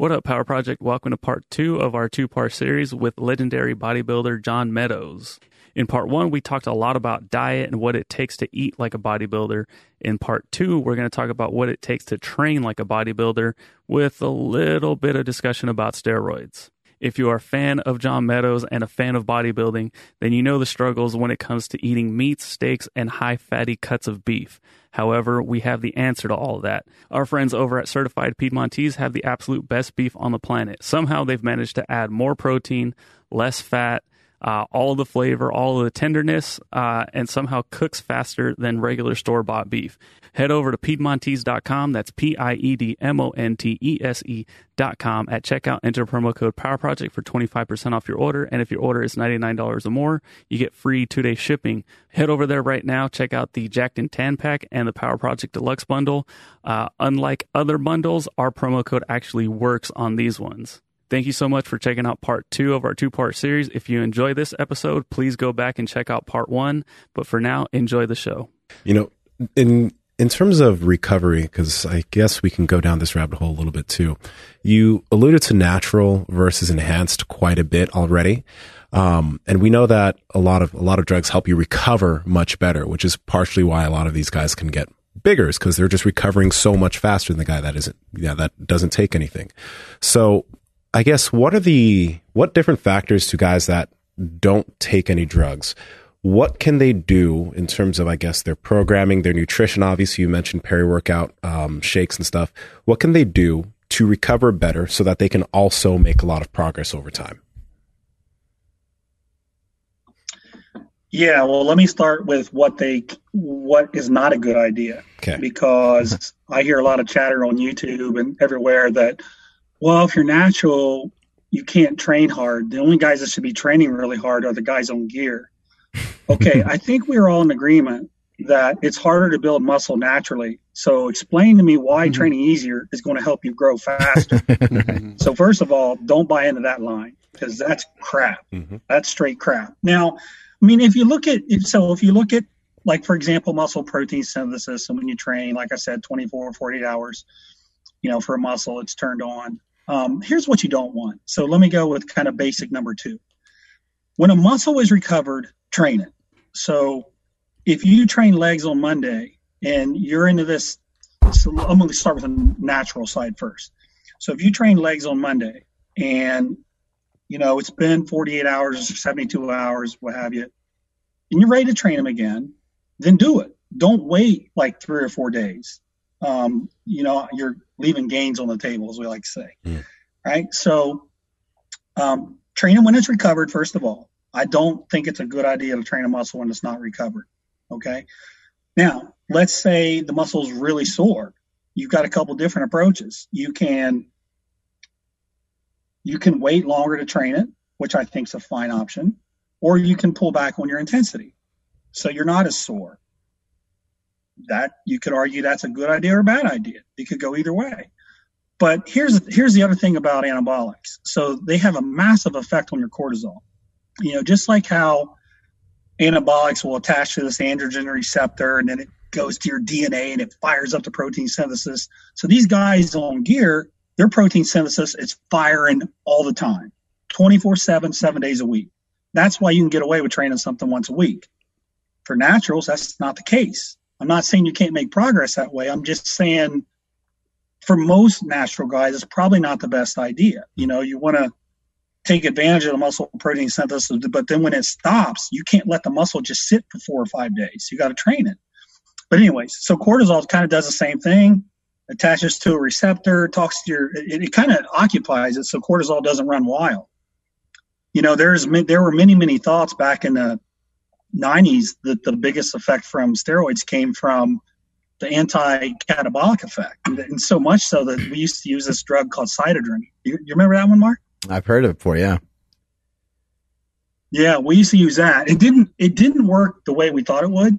What up, Power Project? Welcome to part two of our two part series with legendary bodybuilder John Meadows. In part one, we talked a lot about diet and what it takes to eat like a bodybuilder. In part two, we're going to talk about what it takes to train like a bodybuilder with a little bit of discussion about steroids. If you are a fan of John Meadows and a fan of bodybuilding, then you know the struggles when it comes to eating meats, steaks, and high fatty cuts of beef. However, we have the answer to all of that. Our friends over at Certified Piedmontese have the absolute best beef on the planet. Somehow they've managed to add more protein, less fat, uh, all the flavor, all the tenderness, uh, and somehow cooks faster than regular store bought beef. Head over to Piedmontese.com. That's P I E D M O N T E S E.com. At checkout, enter promo code Power Project for 25% off your order. And if your order is $99 or more, you get free two day shipping. Head over there right now. Check out the Jacked and Tan Pack and the Power Project Deluxe bundle. Uh, unlike other bundles, our promo code actually works on these ones. Thank you so much for checking out part two of our two part series. If you enjoy this episode, please go back and check out part one. But for now, enjoy the show. You know, in in terms of recovery, because I guess we can go down this rabbit hole a little bit too. You alluded to natural versus enhanced quite a bit already. Um, and we know that a lot of a lot of drugs help you recover much better, which is partially why a lot of these guys can get bigger, is because they're just recovering so much faster than the guy that isn't, yeah, that doesn't take anything. So I guess what are the what different factors to guys that don't take any drugs? What can they do in terms of, I guess, their programming, their nutrition? Obviously, you mentioned peri workout um, shakes and stuff. What can they do to recover better so that they can also make a lot of progress over time? Yeah, well, let me start with what they what is not a good idea. Okay. Because I hear a lot of chatter on YouTube and everywhere that well, if you're natural, you can't train hard. The only guys that should be training really hard are the guys on gear. Okay, I think we're all in agreement that it's harder to build muscle naturally. So explain to me why mm-hmm. training easier is going to help you grow faster. so first of all, don't buy into that line because that's crap. Mm-hmm. That's straight crap. Now, I mean, if you look at so if you look at like for example muscle protein synthesis and when you train like i said 24 48 hours you know for a muscle it's turned on um, here's what you don't want. So let me go with kind of basic number two. When a muscle is recovered, train it. So if you train legs on Monday and you're into this, so I'm going to start with the natural side first. So if you train legs on Monday and you know it's been 48 hours, 72 hours, what have you, and you're ready to train them again, then do it. Don't wait like three or four days um, you know, you're leaving gains on the table, as we like to say. Mm. Right. So, um, train them when it's recovered, first of all. I don't think it's a good idea to train a muscle when it's not recovered. Okay. Now, let's say the muscle is really sore. You've got a couple different approaches. You can you can wait longer to train it, which I think is a fine option, or you can pull back on your intensity. So you're not as sore that you could argue that's a good idea or a bad idea. It could go either way. But here's here's the other thing about anabolics. So they have a massive effect on your cortisol. You know, just like how anabolics will attach to this androgen receptor and then it goes to your DNA and it fires up the protein synthesis. So these guys on gear, their protein synthesis is firing all the time, 24 7, seven days a week. That's why you can get away with training something once a week. For naturals, that's not the case. I'm not saying you can't make progress that way. I'm just saying for most natural guys, it's probably not the best idea. You know, you want to take advantage of the muscle protein synthesis, but then when it stops, you can't let the muscle just sit for four or five days. You got to train it. But anyways, so cortisol kind of does the same thing, attaches to a receptor, talks to your, it, it kind of occupies it so cortisol doesn't run wild. You know, there's there were many many thoughts back in the 90s that the biggest effect from steroids came from the anti-catabolic effect, and, so much so that we used to use this drug called Cytadren. You, you remember that one, Mark? I've heard of it before. Yeah. Yeah, we used to use that. It didn't. It didn't work the way we thought it would.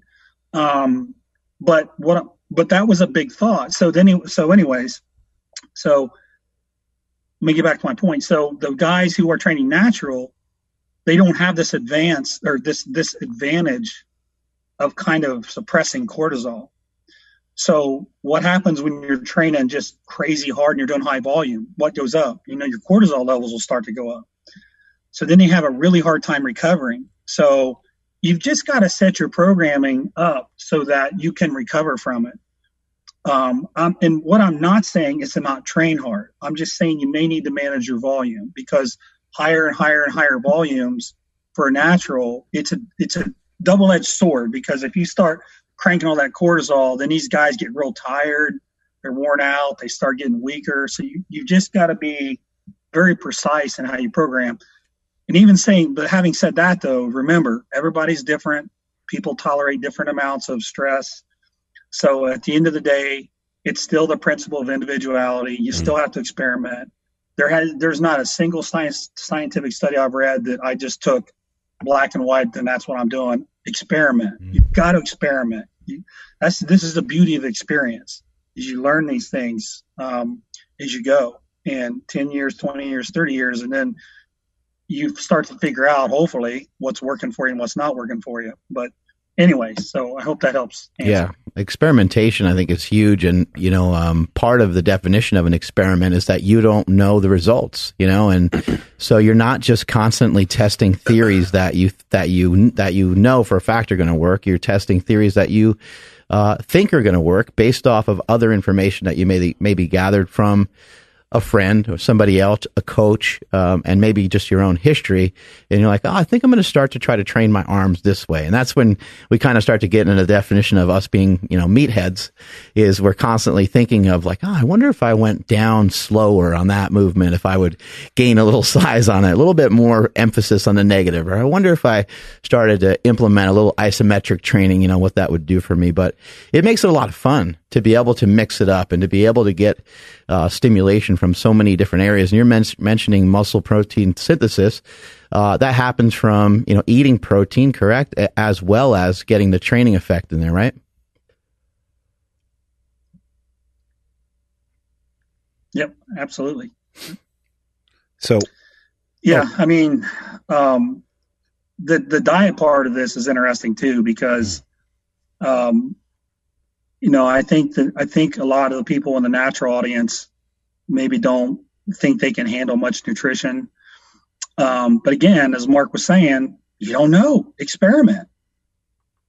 Um, but what? But that was a big thought. So then, so anyways, so let me get back to my point. So the guys who are training natural they don't have this advance or this this advantage of kind of suppressing cortisol. So what happens when you're training just crazy hard and you're doing high volume? What goes up? You know, your cortisol levels will start to go up. So then you have a really hard time recovering. So you've just got to set your programming up so that you can recover from it. Um, and what I'm not saying is to not train hard. I'm just saying you may need to manage your volume because higher and higher and higher volumes for a natural, it's a it's a double edged sword because if you start cranking all that cortisol, then these guys get real tired, they're worn out, they start getting weaker. So you you just got to be very precise in how you program. And even saying, but having said that, though, remember everybody's different. People tolerate different amounts of stress. So at the end of the day, it's still the principle of individuality. You mm-hmm. still have to experiment. There has there's not a single science scientific study I've read that I just took black and white and that's what I'm doing. Experiment. Mm-hmm. You've got to experiment. You, that's this is the beauty of experience. Is you learn these things um, as you go, and ten years, twenty years, thirty years, and then you start to figure out hopefully what's working for you and what's not working for you. But anyway, so I hope that helps. Answer. Yeah, experimentation I think is huge, and you know, um, part of the definition of an experiment is that you don't know the results, you know, and so you're not just constantly testing theories that you that you that you know for a fact are going to work. You're testing theories that you uh, think are going to work based off of other information that you may maybe gathered from a friend or somebody else, a coach, um, and maybe just your own history, and you're like, oh, I think I'm going to start to try to train my arms this way, and that's when we kind of start to get into the definition of us being, you know, meatheads. Is we're constantly thinking of like, oh, I wonder if I went down slower on that movement, if I would gain a little size on it, a little bit more emphasis on the negative, or I wonder if I started to implement a little isometric training, you know, what that would do for me. But it makes it a lot of fun to be able to mix it up and to be able to get uh, stimulation from so many different areas. And you're men- mentioning muscle protein synthesis. Uh, that happens from you know eating protein, correct, as well as getting the training effect in there, right? Yep, absolutely. So, yeah, oh. I mean, um, the the diet part of this is interesting too because um, you know, I think that I think a lot of the people in the natural audience maybe don't think they can handle much nutrition. Um, but again, as Mark was saying, you don't know. Experiment.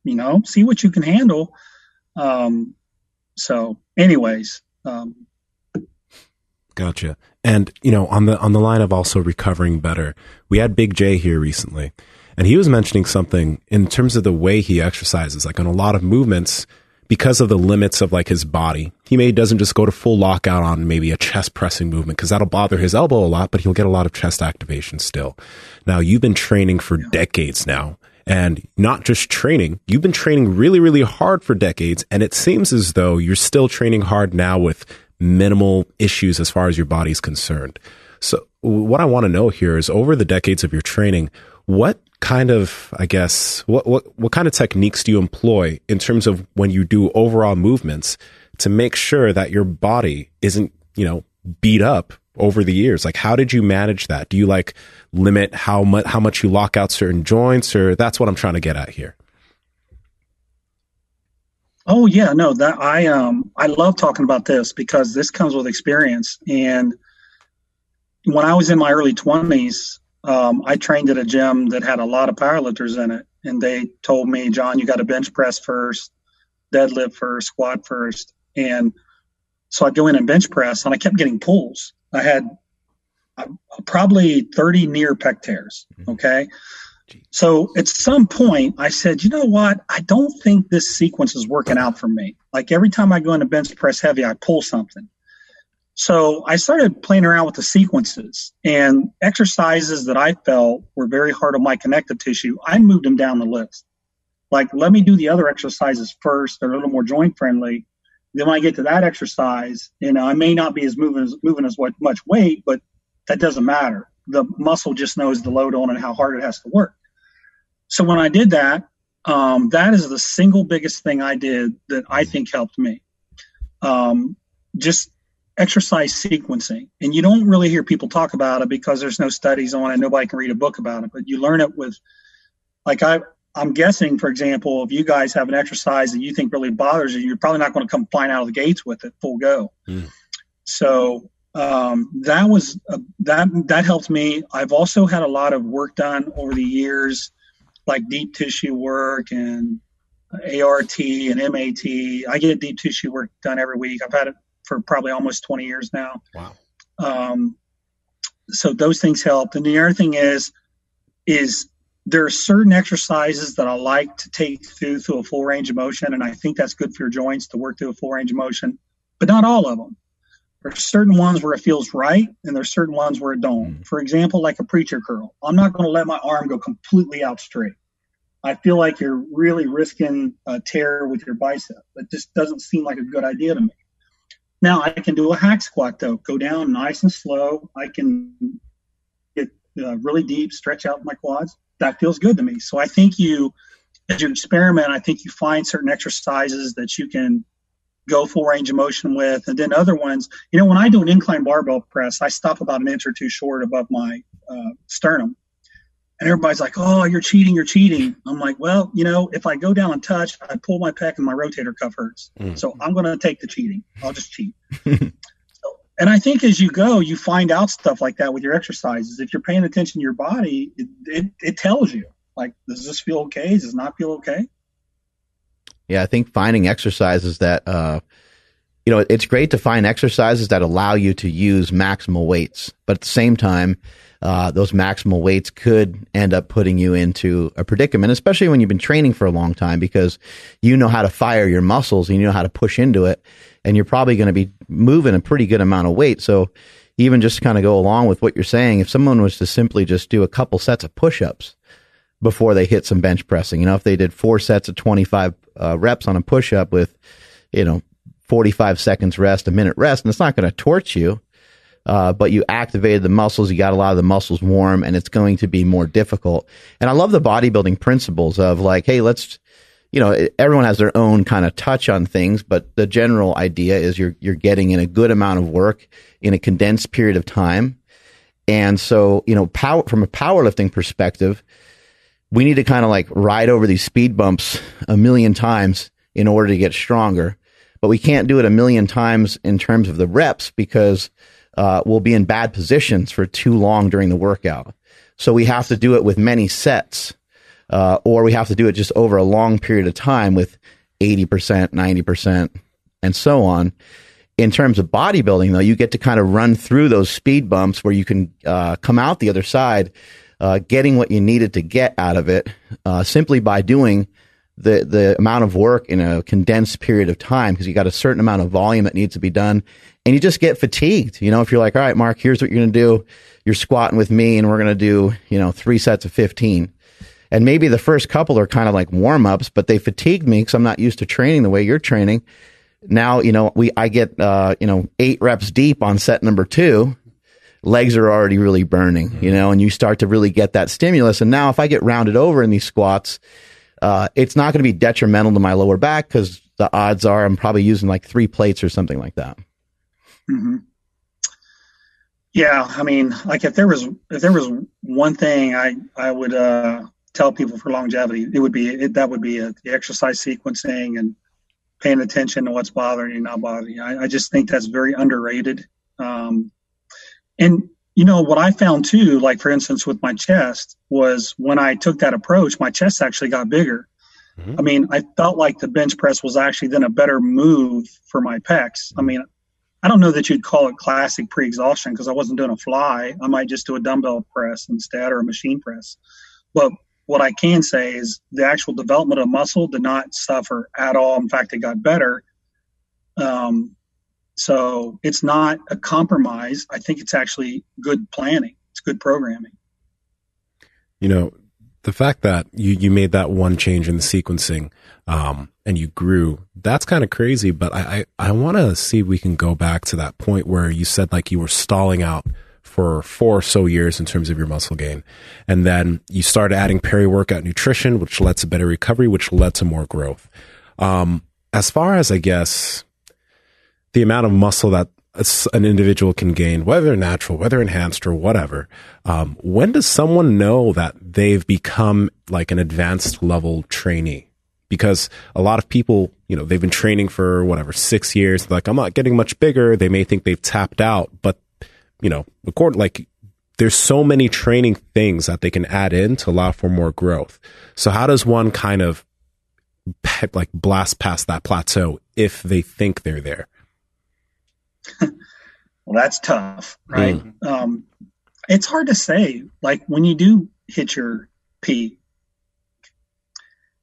You know, see what you can handle. Um, so, anyways. Um, gotcha. And you know, on the on the line of also recovering better, we had Big J here recently, and he was mentioning something in terms of the way he exercises. Like on a lot of movements, because of the limits of like his body. He maybe doesn't just go to full lockout on maybe a chest pressing movement because that'll bother his elbow a lot, but he'll get a lot of chest activation still. Now you've been training for decades now and not just training, you've been training really, really hard for decades. And it seems as though you're still training hard now with minimal issues as far as your body's concerned. So what I want to know here is over the decades of your training, what kind of, I guess, what, what, what kind of techniques do you employ in terms of when you do overall movements to make sure that your body isn't, you know, beat up over the years? Like, how did you manage that? Do you like limit how much, how much you lock out certain joints or that's what I'm trying to get at here? Oh yeah, no, that I, um, I love talking about this because this comes with experience. And when I was in my early twenties, um, I trained at a gym that had a lot of powerlifters in it, and they told me, John, you got to bench press first, deadlift first, squat first, and so I'd go in and bench press, and I kept getting pulls. I had uh, probably 30 near pec tears. Mm-hmm. Okay. So at some point, I said, you know what? I don't think this sequence is working out for me. Like every time I go into bench press heavy, I pull something. So I started playing around with the sequences and exercises that I felt were very hard on my connective tissue. I moved them down the list. Like, let me do the other exercises first. They're a little more joint friendly. Then when I get to that exercise, you know, I may not be as moving as moving as much weight, but that doesn't matter. The muscle just knows the load on and how hard it has to work. So when I did that, um, that is the single biggest thing I did that I think helped me. Um, just exercise sequencing. And you don't really hear people talk about it because there's no studies on it. Nobody can read a book about it, but you learn it with, like, I, I'm guessing, for example, if you guys have an exercise that you think really bothers you, you're probably not going to come flying out of the gates with it full go. Mm. So um, that was uh, that that helped me. I've also had a lot of work done over the years, like deep tissue work and ART and MAT. I get deep tissue work done every week. I've had it for probably almost 20 years now. Wow. Um, so those things helped. And the other thing is, is there are certain exercises that I like to take through through a full range of motion, and I think that's good for your joints to work through a full range of motion, but not all of them. There's certain ones where it feels right, and there's certain ones where it don't. Mm. For example, like a preacher curl, I'm not going to let my arm go completely out straight. I feel like you're really risking a tear with your bicep. That just doesn't seem like a good idea to me. Now I can do a hack squat though, go down nice and slow. I can get uh, really deep, stretch out my quads. That feels good to me. So I think you, as you experiment, I think you find certain exercises that you can go full range of motion with, and then other ones. You know, when I do an incline barbell press, I stop about an inch or two short above my uh, sternum and everybody's like, "Oh, you're cheating! You're cheating!" I'm like, "Well, you know, if I go down and touch, I pull my pec and my rotator cuff hurts. Mm. So I'm going to take the cheating. I'll just cheat." so, and I think as you go, you find out stuff like that with your exercises. If you're paying attention to your body, it, it, it tells you like, does this feel okay? Does this not feel okay? Yeah, I think finding exercises that, uh, you know, it's great to find exercises that allow you to use maximal weights, but at the same time uh, those maximal weights could end up putting you into a predicament, especially when you've been training for a long time because you know how to fire your muscles and you know how to push into it. And you're probably going to be moving a pretty good amount of weight. So even just kind of go along with what you're saying, if someone was to simply just do a couple sets of push ups before they hit some bench pressing, you know, if they did four sets of 25 uh, reps on a push up with, you know, 45 seconds rest, a minute rest, and it's not going to torch you uh, but you activated the muscles, you got a lot of the muscles warm, and it's going to be more difficult. And I love the bodybuilding principles of like, hey, let's, you know, everyone has their own kind of touch on things, but the general idea is you're you're getting in a good amount of work in a condensed period of time. And so, you know, power from a powerlifting perspective, we need to kind of like ride over these speed bumps a million times in order to get stronger. But we can't do it a million times in terms of the reps because uh, will be in bad positions for too long during the workout. So we have to do it with many sets, uh, or we have to do it just over a long period of time with 80%, 90%, and so on. In terms of bodybuilding, though, you get to kind of run through those speed bumps where you can uh, come out the other side, uh, getting what you needed to get out of it uh, simply by doing the the amount of work in a condensed period of time because you got a certain amount of volume that needs to be done and you just get fatigued. You know, if you're like, all right, Mark, here's what you're going to do. You're squatting with me and we're going to do, you know, three sets of 15. And maybe the first couple are kind of like warm ups, but they fatigued me because I'm not used to training the way you're training. Now, you know, we, I get, uh, you know, eight reps deep on set number two. Legs are already really burning, you know, and you start to really get that stimulus. And now if I get rounded over in these squats, uh, it's not going to be detrimental to my lower back because the odds are I'm probably using like three plates or something like that. Mm-hmm. Yeah, I mean, like if there was if there was one thing I I would uh, tell people for longevity, it would be it, that would be a, the exercise sequencing and paying attention to what's bothering you, not bothering you. I, I just think that's very underrated. Um, and you know what I found too, like for instance with my chest, was when I took that approach, my chest actually got bigger. Mm-hmm. I mean, I felt like the bench press was actually then a better move for my pecs. I mean, I don't know that you'd call it classic pre-exhaustion because I wasn't doing a fly. I might just do a dumbbell press instead or a machine press. But what I can say is the actual development of muscle did not suffer at all. In fact, it got better. Um, so it's not a compromise. I think it's actually good planning. It's good programming. You know, the fact that you, you made that one change in the sequencing um, and you grew, that's kind of crazy. But I, I, I want to see if we can go back to that point where you said like you were stalling out for four or so years in terms of your muscle gain. And then you started adding peri workout nutrition, which led to better recovery, which led to more growth. Um, as far as I guess the amount of muscle that an individual can gain, whether natural, whether enhanced, or whatever. Um, when does someone know that they've become like an advanced level trainee? Because a lot of people, you know, they've been training for whatever six years. Like, I'm not getting much bigger. They may think they've tapped out, but you know, according like there's so many training things that they can add in to allow for more growth. So how does one kind of like blast past that plateau if they think they're there? well, that's tough, right? Mm. Um, it's hard to say. Like when you do hit your P,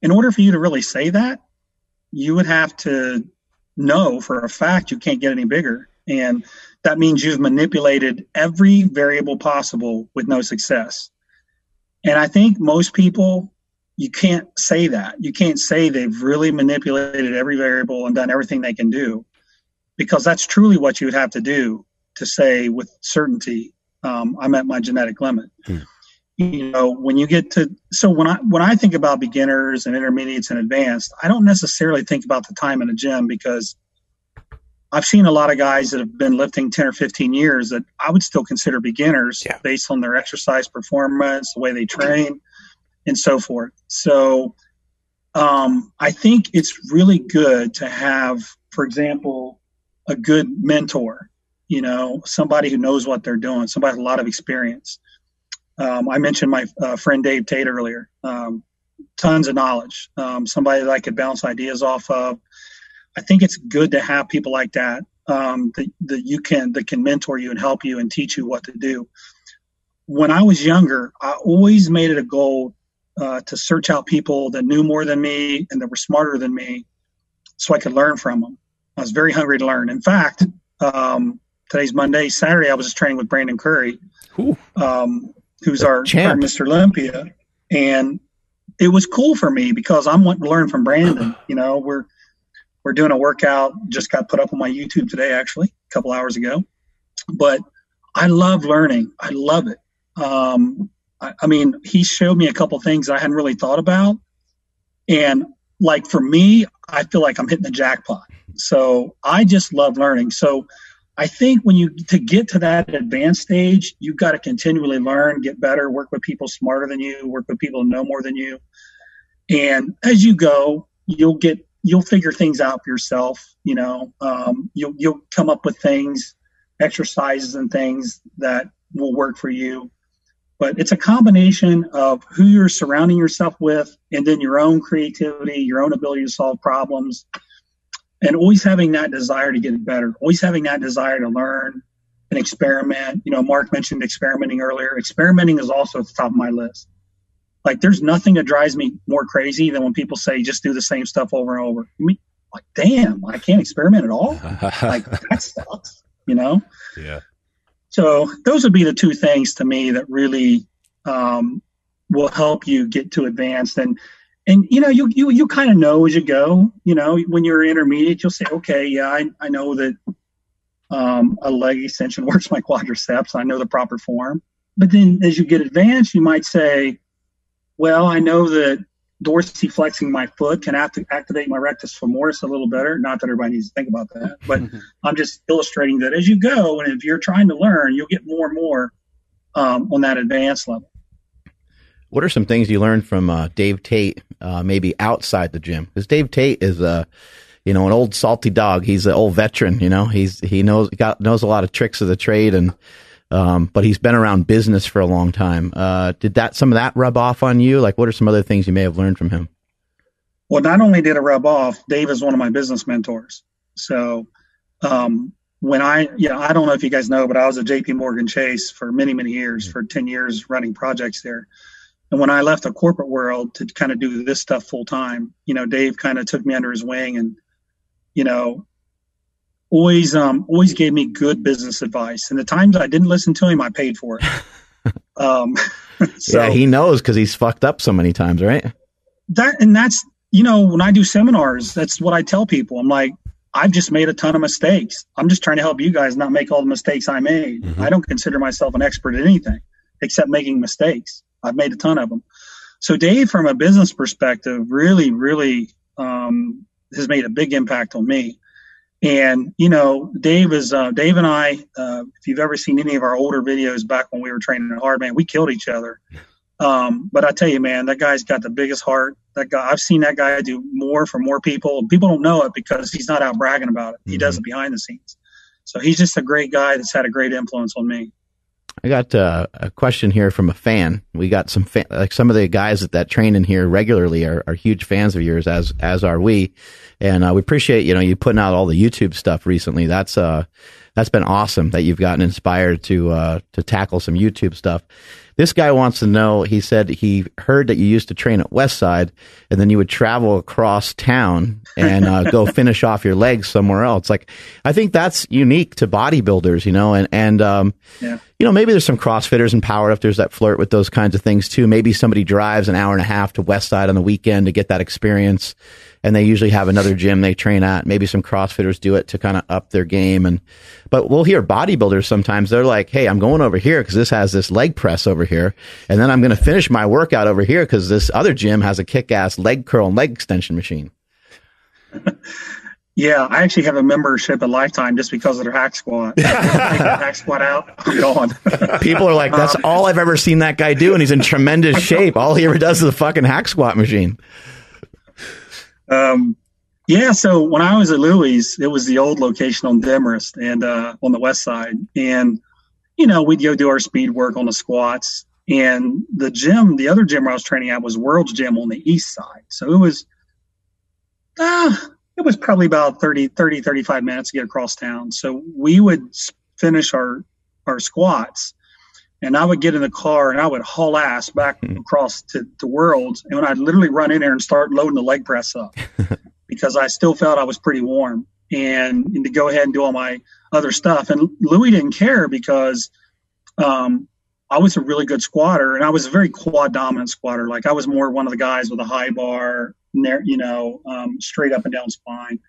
in order for you to really say that, you would have to know for a fact you can't get any bigger. And that means you've manipulated every variable possible with no success. And I think most people, you can't say that. You can't say they've really manipulated every variable and done everything they can do because that's truly what you would have to do to say with certainty, um, I'm at my genetic limit. Hmm. You know, when you get to so when I when I think about beginners and intermediates and advanced, I don't necessarily think about the time in a gym because I've seen a lot of guys that have been lifting 10 or 15 years that I would still consider beginners yeah. based on their exercise performance, the way they train, and so forth. So um, I think it's really good to have, for example, a good mentor, you know, somebody who knows what they're doing, somebody with a lot of experience. Um, I mentioned my uh, friend Dave Tate earlier. Um, tons of knowledge, um, somebody that I could bounce ideas off of. I think it's good to have people like that um, that, that you can that can mentor you and help you and teach you what to do. When I was younger, I always made it a goal uh, to search out people that knew more than me and that were smarter than me, so I could learn from them. I was very hungry to learn. In fact, um, today's Monday. Saturday, I was just training with Brandon Curry, um, who's our, our, Mr. Olympia, and it was cool for me because I'm wanting to learn from Brandon. You know, we're we're doing a workout. Just got put up on my YouTube today, actually, a couple hours ago. But I love learning. I love it. Um, I, I mean, he showed me a couple things I hadn't really thought about, and like for me, I feel like I'm hitting the jackpot. So I just love learning. So I think when you to get to that advanced stage, you've got to continually learn, get better, work with people smarter than you, work with people who know more than you. And as you go, you'll get you'll figure things out for yourself. You know, um, you'll you'll come up with things, exercises and things that will work for you. But it's a combination of who you're surrounding yourself with, and then your own creativity, your own ability to solve problems, and always having that desire to get better, always having that desire to learn and experiment. You know, Mark mentioned experimenting earlier. Experimenting is also at the top of my list. Like, there's nothing that drives me more crazy than when people say just do the same stuff over and over. I mean, like, damn, I can't experiment at all. like, that sucks. You know? Yeah. So those would be the two things to me that really um, will help you get to advanced and and you know you you you kind of know as you go you know when you're intermediate you'll say okay yeah i, I know that um, a leg extension works my quadriceps. I know the proper form. But then as you get advanced you might say well i know that dorsiflexing my foot can act- activate my rectus femoris a little better. Not that everybody needs to think about that but i'm just illustrating that as you go and if you're trying to learn you'll get more and more um, on that advanced level what are some things you learned from uh, Dave Tate, uh, maybe outside the gym? Because Dave Tate is a, uh, you know, an old salty dog. He's an old veteran. You know, he's he knows got knows a lot of tricks of the trade, and um, but he's been around business for a long time. Uh, did that some of that rub off on you? Like, what are some other things you may have learned from him? Well, not only did it rub off, Dave is one of my business mentors. So um, when I, you know, I don't know if you guys know, but I was at J.P. Morgan Chase for many, many years, for ten years, running projects there. And when I left the corporate world to kind of do this stuff full time, you know, Dave kind of took me under his wing and, you know, always um always gave me good business advice. And the times I didn't listen to him, I paid for it. um, so, yeah, he knows because he's fucked up so many times, right? That and that's you know when I do seminars, that's what I tell people. I'm like, I've just made a ton of mistakes. I'm just trying to help you guys not make all the mistakes I made. Mm-hmm. I don't consider myself an expert at anything except making mistakes. I've made a ton of them. So Dave, from a business perspective, really, really um, has made a big impact on me. And you know, Dave is uh, Dave and I. Uh, if you've ever seen any of our older videos back when we were training Hard, man, we killed each other. Um, but I tell you, man, that guy's got the biggest heart. That guy, I've seen that guy do more for more people. People don't know it because he's not out bragging about it. He mm-hmm. does it behind the scenes. So he's just a great guy that's had a great influence on me. I got uh, a question here from a fan. We got some fan, like some of the guys that, that train in here regularly are, are huge fans of yours, as as are we, and uh, we appreciate you know you putting out all the YouTube stuff recently. That's uh that's been awesome that you've gotten inspired to uh, to tackle some YouTube stuff. This guy wants to know. He said he heard that you used to train at Westside, and then you would travel across town and uh, go finish off your legs somewhere else. Like, I think that's unique to bodybuilders, you know, and and um, yeah. you know maybe there's some CrossFitters and powerlifters that flirt with those kinds of things too. Maybe somebody drives an hour and a half to Westside on the weekend to get that experience and they usually have another gym they train at. Maybe some CrossFitters do it to kind of up their game. And, but we'll hear bodybuilders sometimes they're like, Hey, I'm going over here because this has this leg press over here. And then I'm going to finish my workout over here because this other gym has a kick ass leg curl and leg extension machine. Yeah, I actually have a membership at Lifetime just because of their hack squat. hack squat out, I'm gone. People are like, "That's um, all I've ever seen that guy do," and he's in tremendous shape. All he ever does is the fucking hack squat machine. Um, yeah, so when I was at Louie, it was the old location on Demarest and uh, on the west side, and you know we'd go do our speed work on the squats. And the gym, the other gym I was training at was World's Gym on the east side. So it was, uh, it was probably about 30, 30, 35 minutes to get across town. So we would finish our, our squats and I would get in the car and I would haul ass back mm-hmm. across to, the Worlds, and I'd literally run in there and start loading the leg press up because I still felt I was pretty warm, and, and, to go ahead and do all my other stuff. And Louie didn't care because um, I was a really good squatter, and I was a very quad dominant squatter. Like I was more one of the guys with a high bar, you know, um, straight up and down spine.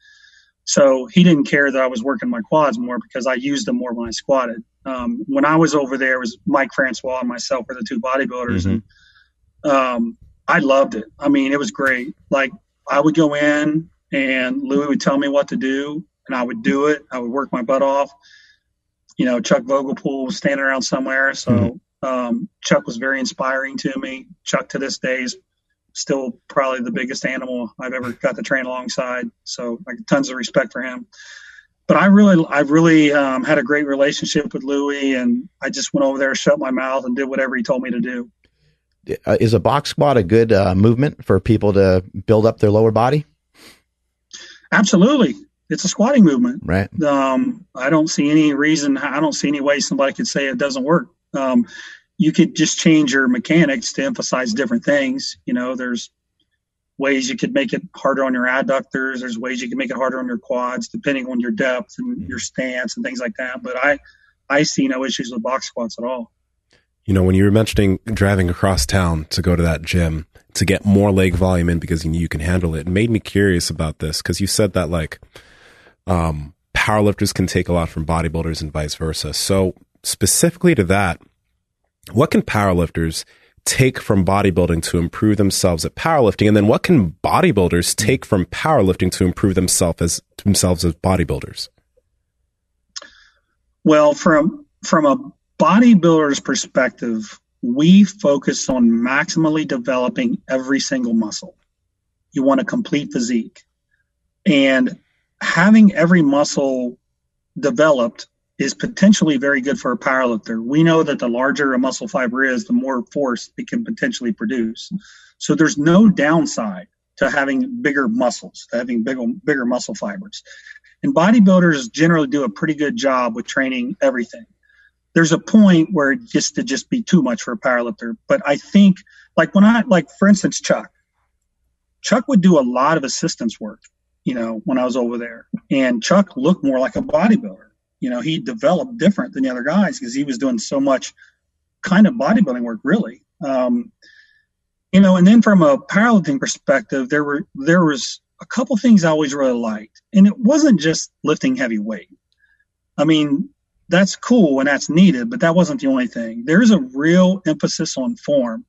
So he didn't care that I was working my quads more because I used them more when I squatted. Um, when I was over there, it was Mike Francois and myself were the two bodybuilders, mm-hmm. and um, I loved it. I mean, it was great. Like I would go in, and Louie would tell me what to do, and I would do it. I would work my butt off. You know, Chuck Vogelpohl was standing around somewhere, so mm-hmm. um, Chuck was very inspiring to me. Chuck to this day is still probably the biggest animal I've ever got to train alongside. So like tons of respect for him. But I really, I've really um, had a great relationship with Louie, and I just went over there, shut my mouth, and did whatever he told me to do. Uh, is a box squat a good uh, movement for people to build up their lower body? Absolutely, it's a squatting movement. Right. Um, I don't see any reason. I don't see any way somebody could say it doesn't work. Um, you could just change your mechanics to emphasize different things. You know, there's ways you could make it harder on your adductors. There's ways you can make it harder on your quads, depending on your depth and your stance and things like that. But I, I see no issues with box squats at all. You know, when you were mentioning driving across town to go to that gym to get more leg volume in because you knew you can handle it, it made me curious about this because you said that like um, powerlifters can take a lot from bodybuilders and vice versa. So specifically to that, what can powerlifters take from bodybuilding to improve themselves at powerlifting? And then what can bodybuilders take from powerlifting to improve themselves as themselves as bodybuilders? Well, from from a bodybuilder's perspective, we focus on maximally developing every single muscle. You want a complete physique. And having every muscle developed is potentially very good for a powerlifter. We know that the larger a muscle fiber is, the more force it can potentially produce. So there's no downside to having bigger muscles, to having bigger, bigger muscle fibers. And bodybuilders generally do a pretty good job with training everything. There's a point where it just to just be too much for a powerlifter. But I think, like when I, like for instance, Chuck, Chuck would do a lot of assistance work, you know, when I was over there. And Chuck looked more like a bodybuilder you know, he developed different than the other guys because he was doing so much kind of bodybuilding work, really. Um, you know, and then from a powerlifting perspective, there were there was a couple things I always really liked, and it wasn't just lifting heavy weight. I mean, that's cool and that's needed, but that wasn't the only thing. There's a real emphasis on form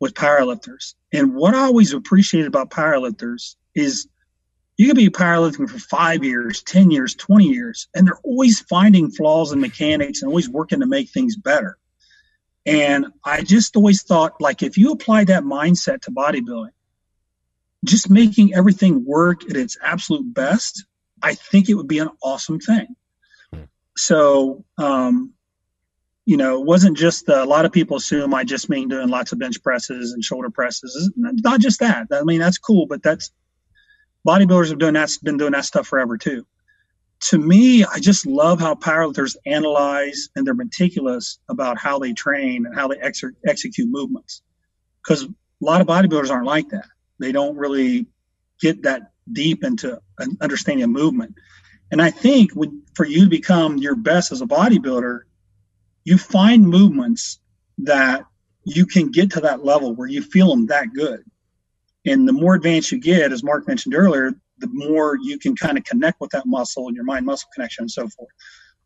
with powerlifters, and what I always appreciated about powerlifters is you could be powerlifting for five years, 10 years, 20 years, and they're always finding flaws in mechanics and always working to make things better. And I just always thought, like, if you apply that mindset to bodybuilding, just making everything work at its absolute best, I think it would be an awesome thing. So, um, you know, it wasn't just the, a lot of people assume I just mean doing lots of bench presses and shoulder presses. not just that. I mean, that's cool, but that's bodybuilders have that, been doing that stuff forever too. To me, I just love how powerlifters analyze and they're meticulous about how they train and how they ex- execute movements. Because a lot of bodybuilders aren't like that. They don't really get that deep into understanding a movement. And I think when, for you to become your best as a bodybuilder, you find movements that you can get to that level where you feel them that good. And the more advanced you get, as Mark mentioned earlier, the more you can kind of connect with that muscle and your mind muscle connection and so forth.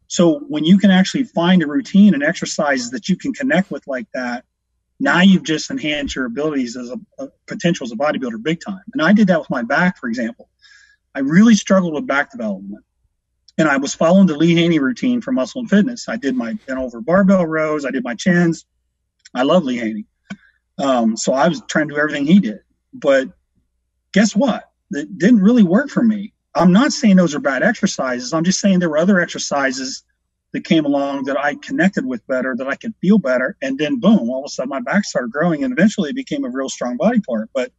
So when you can actually find a routine and exercises that you can connect with like that, now you've just enhanced your abilities as a, a potential as a bodybuilder big time. And I did that with my back, for example. I really struggled with back development. And I was following the Lee Haney routine for muscle and fitness. I did my bent over barbell rows. I did my chins. I love Lee Haney. Um, so I was trying to do everything he did. But guess what? It didn't really work for me. I'm not saying those are bad exercises. I'm just saying there were other exercises that came along that I connected with better, that I could feel better. And then boom, all of a sudden my back started growing and eventually it became a real strong body part. But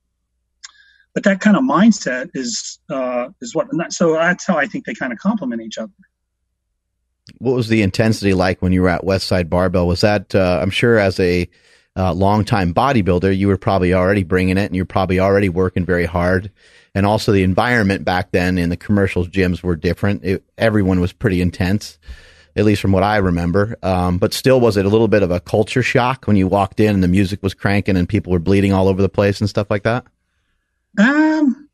but that kind of mindset is uh, is what. So that's how I think they kind of complement each other. What was the intensity like when you were at Westside Barbell? Was that uh, I'm sure as a uh, longtime bodybuilder, you were probably already bringing it, and you're probably already working very hard. And also, the environment back then in the commercial gyms were different. It, everyone was pretty intense, at least from what I remember. Um, but still, was it a little bit of a culture shock when you walked in and the music was cranking and people were bleeding all over the place and stuff like that? Um,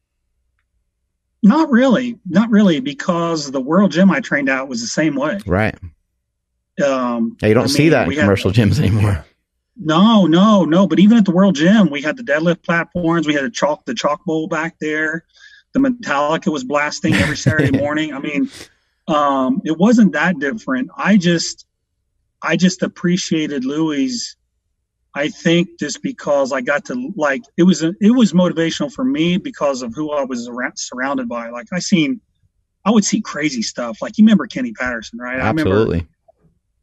not really, not really, because the World Gym I trained out was the same way. Right. Um, yeah, you don't I see mean, that in commercial had, gyms anymore. No, no, no. But even at the World Gym, we had the deadlift platforms. We had a chalk, the chalk bowl back there. The Metallica was blasting every Saturday morning. I mean, um, it wasn't that different. I just, I just appreciated Louie I think just because I got to like it was a, it was motivational for me because of who I was around, surrounded by. Like I seen, I would see crazy stuff. Like you remember Kenny Patterson, right? Absolutely. I remember,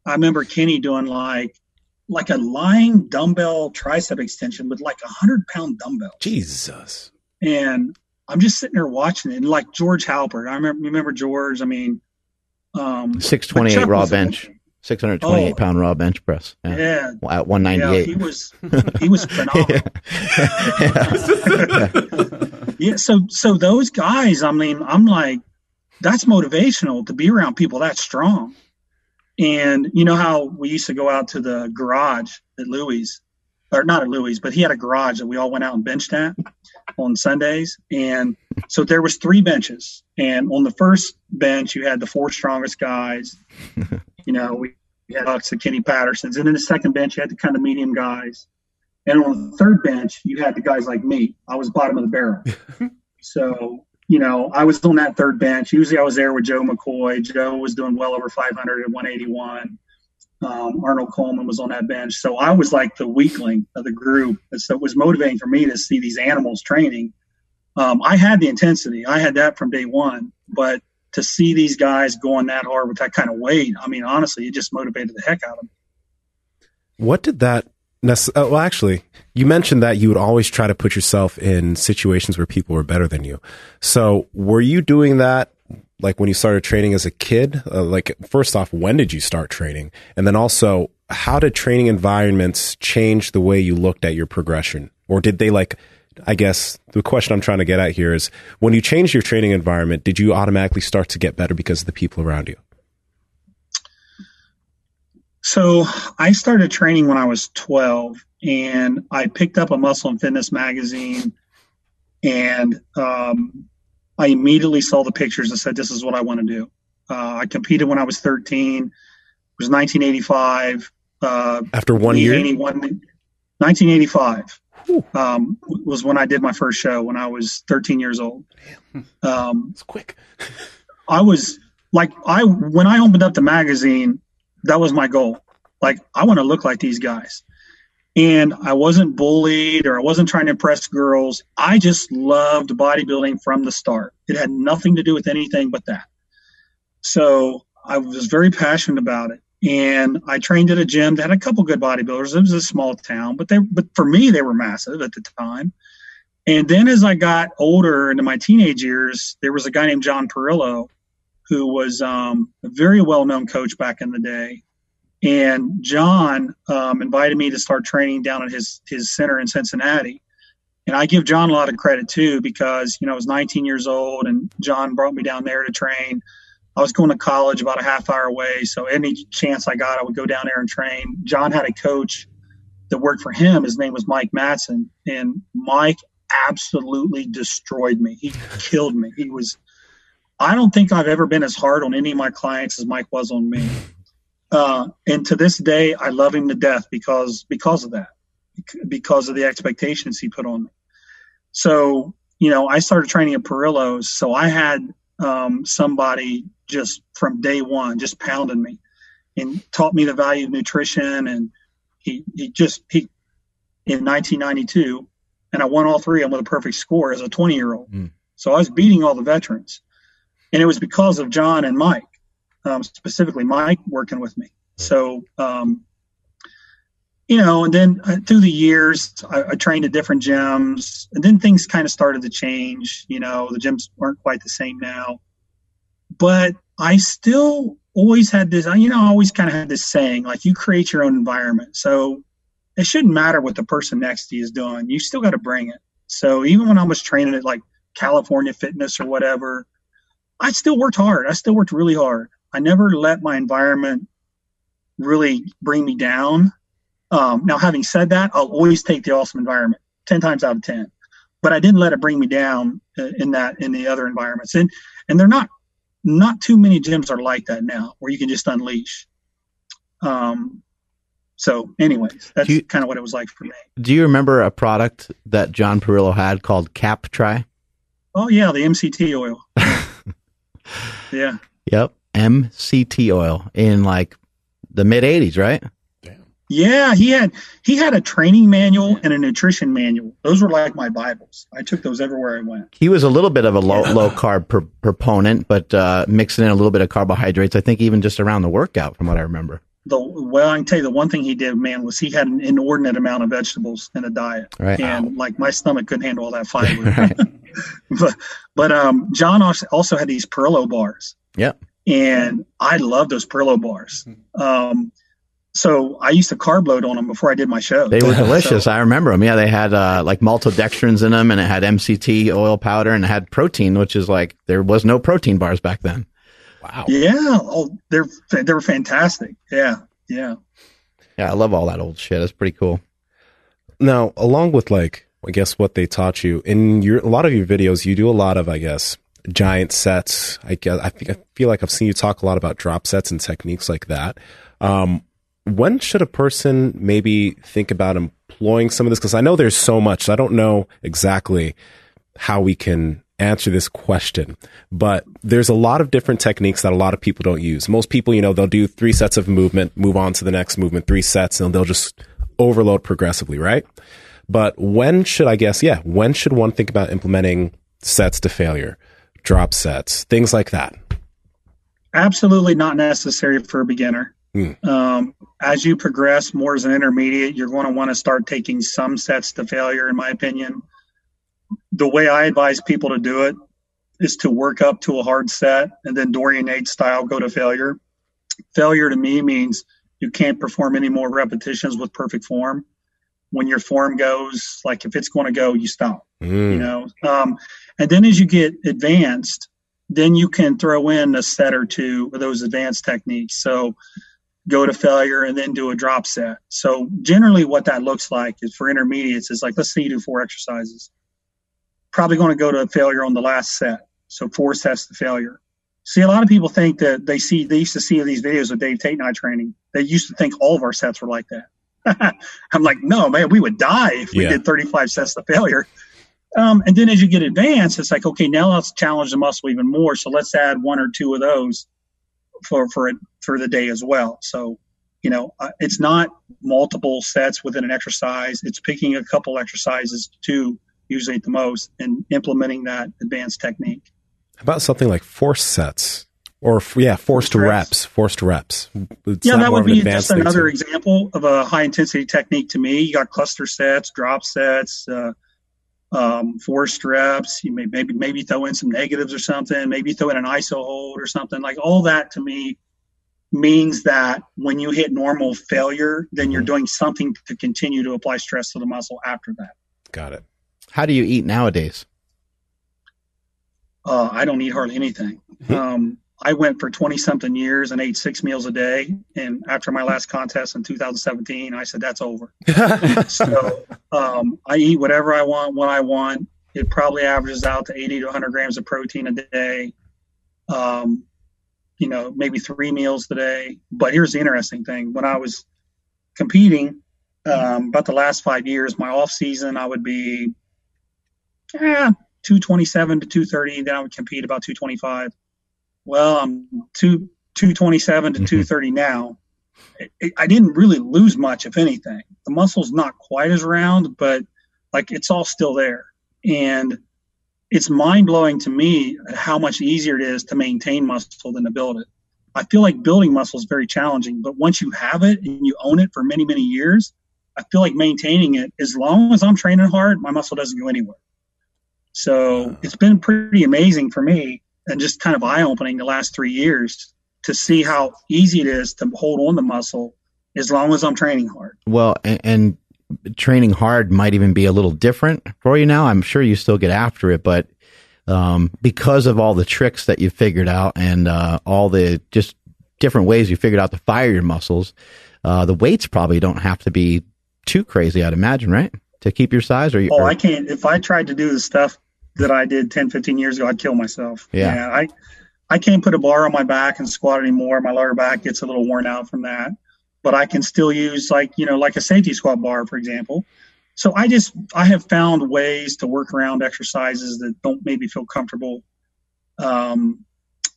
I remember Kenny doing like like a lying dumbbell tricep extension with like a hundred pound dumbbell. Jesus. And I'm just sitting there watching it, and like George Halbert. I remember remember George. I mean, um, six twenty eight raw bench. 628 oh, pound raw bench press. Yeah. yeah. At 198. Yeah, he was, he was phenomenal. yeah. yeah. So, so those guys, I mean, I'm like, that's motivational to be around people that strong. And you know how we used to go out to the garage at Louie, or not at Louie, but he had a garage that we all went out and benched at on Sundays. And so there was three benches. And on the first bench, you had the four strongest guys. You know, we had lots of Kenny Pattersons. And then the second bench, you had the kind of medium guys. And on the third bench, you had the guys like me. I was bottom of the barrel. so, you know, I was on that third bench. Usually I was there with Joe McCoy. Joe was doing well over 500 at 181. Um, Arnold Coleman was on that bench. So I was like the weakling of the group. So it was motivating for me to see these animals training. Um, I had the intensity. I had that from day one, but to see these guys going that hard with that kind of weight, I mean, honestly, it just motivated the heck out of me. What did that? Nece- uh, well, actually, you mentioned that you would always try to put yourself in situations where people were better than you. So, were you doing that like when you started training as a kid? Uh, like, first off, when did you start training? And then also, how did training environments change the way you looked at your progression? Or did they like I guess the question I'm trying to get at here is when you changed your training environment, did you automatically start to get better because of the people around you? So I started training when I was 12 and I picked up a muscle and fitness magazine and um, I immediately saw the pictures and said, this is what I want to do. Uh, I competed when I was 13. It was 1985. Uh, After one year? 1985. um, was when I did my first show when I was 13 years old. Um, It's quick. I was like, I when I opened up the magazine, that was my goal. Like, I want to look like these guys. And I wasn't bullied or I wasn't trying to impress girls. I just loved bodybuilding from the start. It had nothing to do with anything but that. So I was very passionate about it. And I trained at a gym that had a couple good bodybuilders. It was a small town, but they but for me they were massive at the time. And then as I got older into my teenage years, there was a guy named John Perillo who was um, a very well known coach back in the day. And John um, invited me to start training down at his his center in Cincinnati. And I give John a lot of credit too because you know I was 19 years old and John brought me down there to train. I was going to college about a half hour away, so any chance I got, I would go down there and train. John had a coach that worked for him. His name was Mike Matson, and Mike absolutely destroyed me. He killed me. He was. I don't think I've ever been as hard on any of my clients as Mike was on me. Uh, and to this day, I love him to death because because of that, because of the expectations he put on me. So you know, I started training at Parrillo's, so I had um, somebody just from day one just pounding me and taught me the value of nutrition and he, he just he in 1992 and i won all three of them with a perfect score as a 20 year old Mm. so i was beating all the veterans and it was because of john and mike um, specifically mike working with me so um, you know and then uh, through the years I, I trained at different gyms and then things kind of started to change you know the gyms aren't quite the same now but I still always had this, you know, I always kind of had this saying, like, you create your own environment. So it shouldn't matter what the person next to you is doing. You still got to bring it. So even when I was training at like California Fitness or whatever, I still worked hard. I still worked really hard. I never let my environment really bring me down. Um, now, having said that, I'll always take the awesome environment 10 times out of 10. But I didn't let it bring me down uh, in that, in the other environments. And, and they're not not too many gyms are like that now where you can just unleash um so anyways that's you- kind of what it was like for me Do you remember a product that John Parrillo had called CapTri? oh yeah the mct oil yeah Yep. MCT oil in like the mid 80s, right? Damn. Yeah he had he had a training manual and a nutrition manual those were like my bibles i took those everywhere i went He was a little bit of a low low carb pr- proponent, but uh, mixing in a little bit of carbohydrates. I think even just around the workout, from what I remember. The well i can tell you the one thing he did man was he had an inordinate amount of vegetables in a diet Right. and like my stomach couldn't handle all that fiber right. but but um, John also had these Parrillo bars. Yep. And I love those Parrillo bars. Um, so I used to carb load on them before I did my show. They were delicious. So- I remember them. Yeah, they had uh, like maltodextrins in them, and it had MCT oil powder, and it had protein, which is like there was no protein bars back then. Wow. yeah, oh, they're they were fantastic. Yeah, yeah. Yeah, I love all that old shit. It's pretty cool. Now, along with like, I guess what they taught you in your a lot of your videos, you do a lot of, I guess, giant sets. I guess I think I feel like I've seen you talk a lot about drop sets and techniques like that. Um, when should a person maybe think about employing some of this? Because I know there's so much. I don't know exactly how we can answer this question, but there's a lot of different techniques that a lot of people don't use. Most people, you know, they'll do three sets of movement, move on to the next movement, three sets, and they'll just overload progressively, right? But when should I guess, yeah, when should one think about implementing sets to failure, drop sets, things like that? Absolutely not necessary for a beginner. Hmm. Um, as you progress more as an intermediate, you're going to want to start taking some sets to failure, in my opinion. The way I advise people to do it is to work up to a hard set and then Dorian Yates style go to failure. Failure to me means you can't perform any more repetitions with perfect form. When your form goes, like if it's going to go, you stop you Mm. know um, and then as you get advanced then you can throw in a set or two of those advanced techniques so go to failure and then do a drop set so generally what that looks like is for intermediates is like let's say you do four exercises probably going to go to a failure on the last set so four sets to failure see a lot of people think that they see they used to see these videos of dave tate and i training they used to think all of our sets were like that I'm like, no, man, we would die if we Yeah. did 35 sets to failure. Um, and then as you get advanced, it's like, okay, now let's challenge the muscle even more. So let's add one or two of those for for it for the day as well. So, you know, uh, it's not multiple sets within an exercise. It's picking a couple exercises, two usually at the most, and implementing that advanced technique. How about something like force sets? Or yeah, forced reps. reps. Forced reps. It's yeah, that would be just another example of a high intensity technique to me. You got cluster sets, drop sets, uh, um, forced reps. You may maybe maybe throw in some negatives or something. Maybe throw in an ISO hold or something. Like all that to me means that when you hit normal failure, then you're Mhm. doing something to continue to apply stress to the muscle after that. Got it. How do you eat nowadays? Uh, I don't eat hardly anything. Um, I went for 20 something years and ate six meals a day. And after my last contest in 2017, I said, that's over. so um, I eat whatever I want when I want. It probably averages out to 80 to 100 grams of protein a day. Um, you know, maybe three meals a day. But here's the interesting thing: when I was competing, um, about the last five years, my off season, I would be, eh, 227 to 230. Then I would compete about 225. Well, I'm two 227 to Mhm. 230 now. It- it- I didn't really lose much, if anything. The muscle's not quite as round, but like it's all still there. And it's mind blowing to me how much easier it is to maintain muscle than to build it. I feel like building muscle is very challenging, but once you have it and you own it for many, many years, I feel like maintaining it, as long as I'm training hard, my muscle doesn't go anywhere. So it's been pretty amazing for me and just kind of eye opening the last three years to see how easy it is to hold on the muscle as long as I'm training hard. Well, and, and training hard might even be a little different for you now. I'm sure you still get after it, but um, because of all the tricks that you figured out and uh, all the just different ways you figured out to fire your muscles, uh, the weights probably don't have to be too crazy, I'd imagine, right? To keep your size, or, you, Oh, or- I can't. If I tried to do the stuff that I did 10, 15 years ago, I'd kill myself. Yeah. I, I can't put a bar on my back and squat anymore. My lower back gets a little worn out from that. But I can still use like, you know, like a safety squat bar, for example. So I just, I have found ways to work around exercises that don't maybe feel comfortable. Um,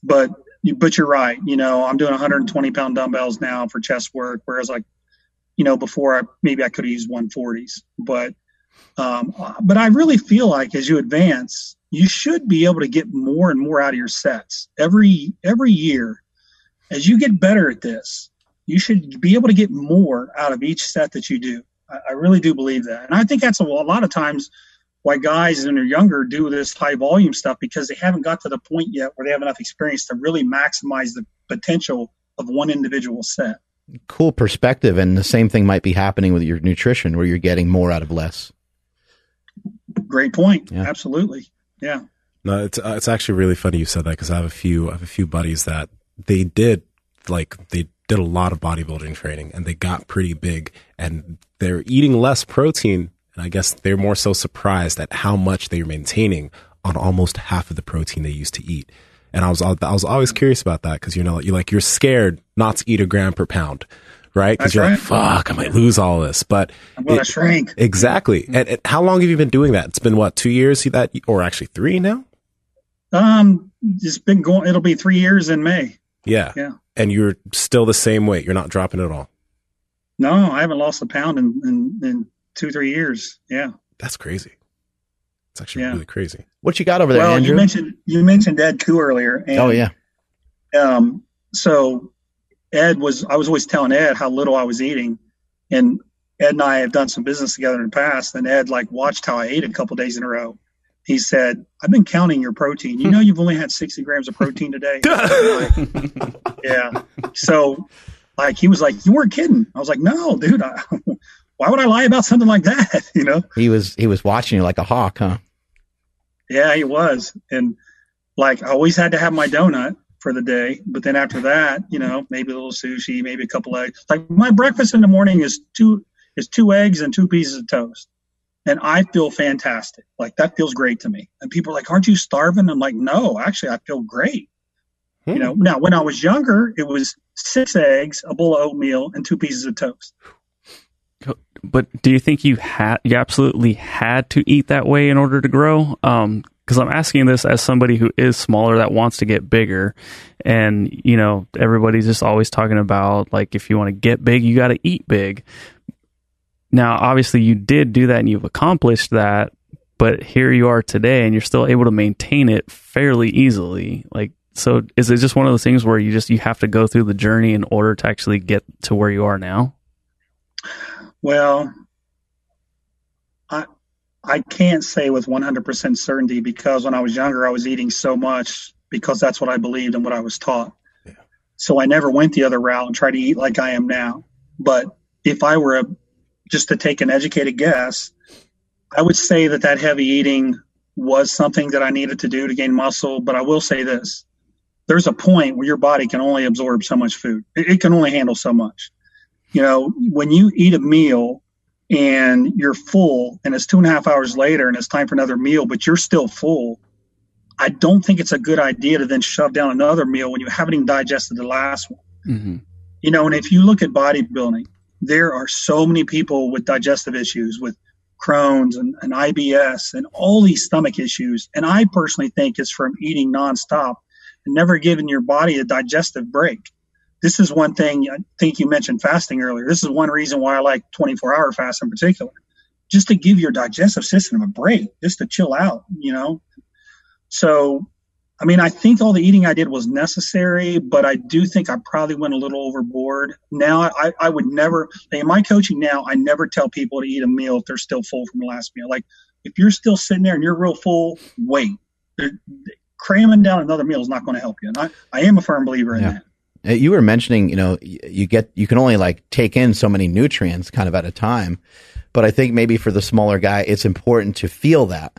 but, you but you're right. You know, I'm doing 120 pound dumbbells now for chest work, whereas like, you know, before I, maybe I could have used 140s, but, um, but I really feel like as you advance, you should be able to get more and more out of your sets every every year. As you get better at this, you should be able to get more out of each set that you do. I, I really do believe that, and I think that's a, a lot of times why guys when they're younger do this high volume stuff because they haven't got to the point yet where they have enough experience to really maximize the potential of one individual set. cool perspective. And the same thing might be happening with your nutrition, where you're getting more out of less. Great point. Yeah. Absolutely. Yeah. No, it's uh, it's actually really funny you said that because I have a few I have a few buddies that they did like they did a lot of bodybuilding training and they got pretty big and they're eating less protein and I guess they're more so surprised at how much they're maintaining on almost half of the protein they used to eat. And I was I was always curious about that because you know you like you're scared not to eat a gram per pound, right? Because you're like fuck I might lose all this, but I'm going to It- shrink. exactly. And, and how long have you been doing that? It's been what two years See that or actually three now? Um, it's been going. It'll be three years in May. Yeah. Yeah. And you're still the same weight. You're not dropping at all. No, I haven't lost a pound in, in, in two, three years. Yeah. That's crazy. It's actually Yeah. really crazy. What you got over there, well, Andrew? you mentioned you mentioned Ed Koo earlier. And, oh yeah, Um, so Ed was I was always telling Ed how little I was eating, and Ed and I have done some business together in the past. And Ed like watched how I ate a couple days in a row. He said, "I've been counting your protein. You know, you've only had sixty grams of protein today." yeah. So, like, he was like, "You weren't kidding." I was like, "No, dude. I, why would I lie about something like that?" You know. he was he was watching you like a hawk, huh? Yeah, he was. And like I always had to have my donut for the day. But then after that, you know, maybe a little sushi, maybe a couple eggs. Like my breakfast in the morning is two is two eggs and two pieces of toast. And I feel fantastic. Like that feels great to me. And people are like, Aren't you starving? I'm like, No, actually I feel great. Hmm. You know, now when I was younger, it was six eggs, a bowl of oatmeal, and two pieces of toast. but do you think you had you absolutely had to eat that way in order to grow? Um, because I'm asking this as somebody who is smaller that wants to get bigger, and you know everybody's just always talking about like if you want to get big, you got to eat big. Now, obviously, you did do that and you've accomplished that, but here you are today, and you're still able to maintain it fairly easily. Like, so is it just one of those things where you just you have to go through the journey in order to actually get to where you are now? Well, I can't say with 100% certainty because when I was younger, I was eating so much because that's what I believed and what I was taught. Yeah. So I never went the other route and tried to eat like I am now. But if I were a, just to take an educated guess, I would say that that heavy eating was something that I needed to do to gain muscle. But I will say this there's a point where your body can only absorb so much food, it, it can only handle so much. You know, when you eat a meal and you're full and it's two and a half hours later and it's time for another meal, but you're still full, I don't think it's a good idea to then shove down another meal when you haven't even digested the last one. Mm-hmm. You know, and if you look at bodybuilding, there are so many people with digestive issues, with Crohn's and, and IBS and all these stomach issues. And I personally think it's from eating nonstop and never giving your body a digestive break this is one thing I think you mentioned fasting earlier. This is one reason why I like 24 hour fast in particular, just to give your digestive system a break, just to chill out, you know? So, I mean, I think all the eating I did was necessary, but I do think I probably went a little overboard. Now, I, I would never, in my coaching now, I never tell people to eat a meal if they're still full from the last meal. Like, if you're still sitting there and you're real full, wait. cramming down another meal is not going to help you. And I, I am a firm believer in yeah. that. Uh, you were mentioning, you know, you get you can only like take in so many nutrients kind of at a time, but I think maybe for the smaller guy, it's important to feel that.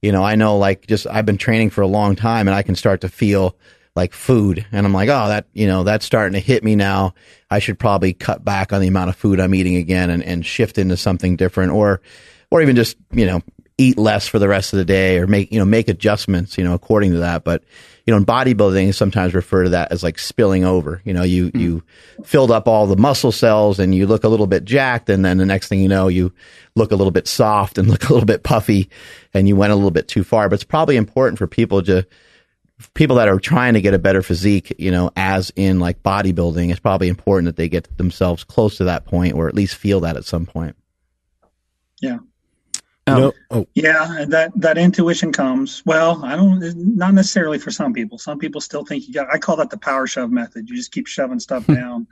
You know, I know like just I've been training for a long time, and I can start to feel like food, and I'm like, oh, that you know, that's starting to hit me now. I should probably cut back on the amount of food I'm eating again, and and shift into something different, or or even just you know eat less for the rest of the day, or make you know make adjustments, you know, according to that, but you know, in bodybuilding, sometimes refer to that as like spilling over. You know, you, mm. you filled up all the muscle cells and you look a little bit jacked. And then the next thing you know, you look a little bit soft and look a little bit puffy and you went a little bit too far. But it's probably important for people to, people that are trying to get a better physique, you know, as in like bodybuilding, it's probably important that they get themselves close to that point or at least feel that at some point. Yeah. Um, no. Oh. Yeah, and that that intuition comes. Well, I don't. Not necessarily for some people. Some people still think you got. I call that the power shove method. You just keep shoving stuff hmm. down.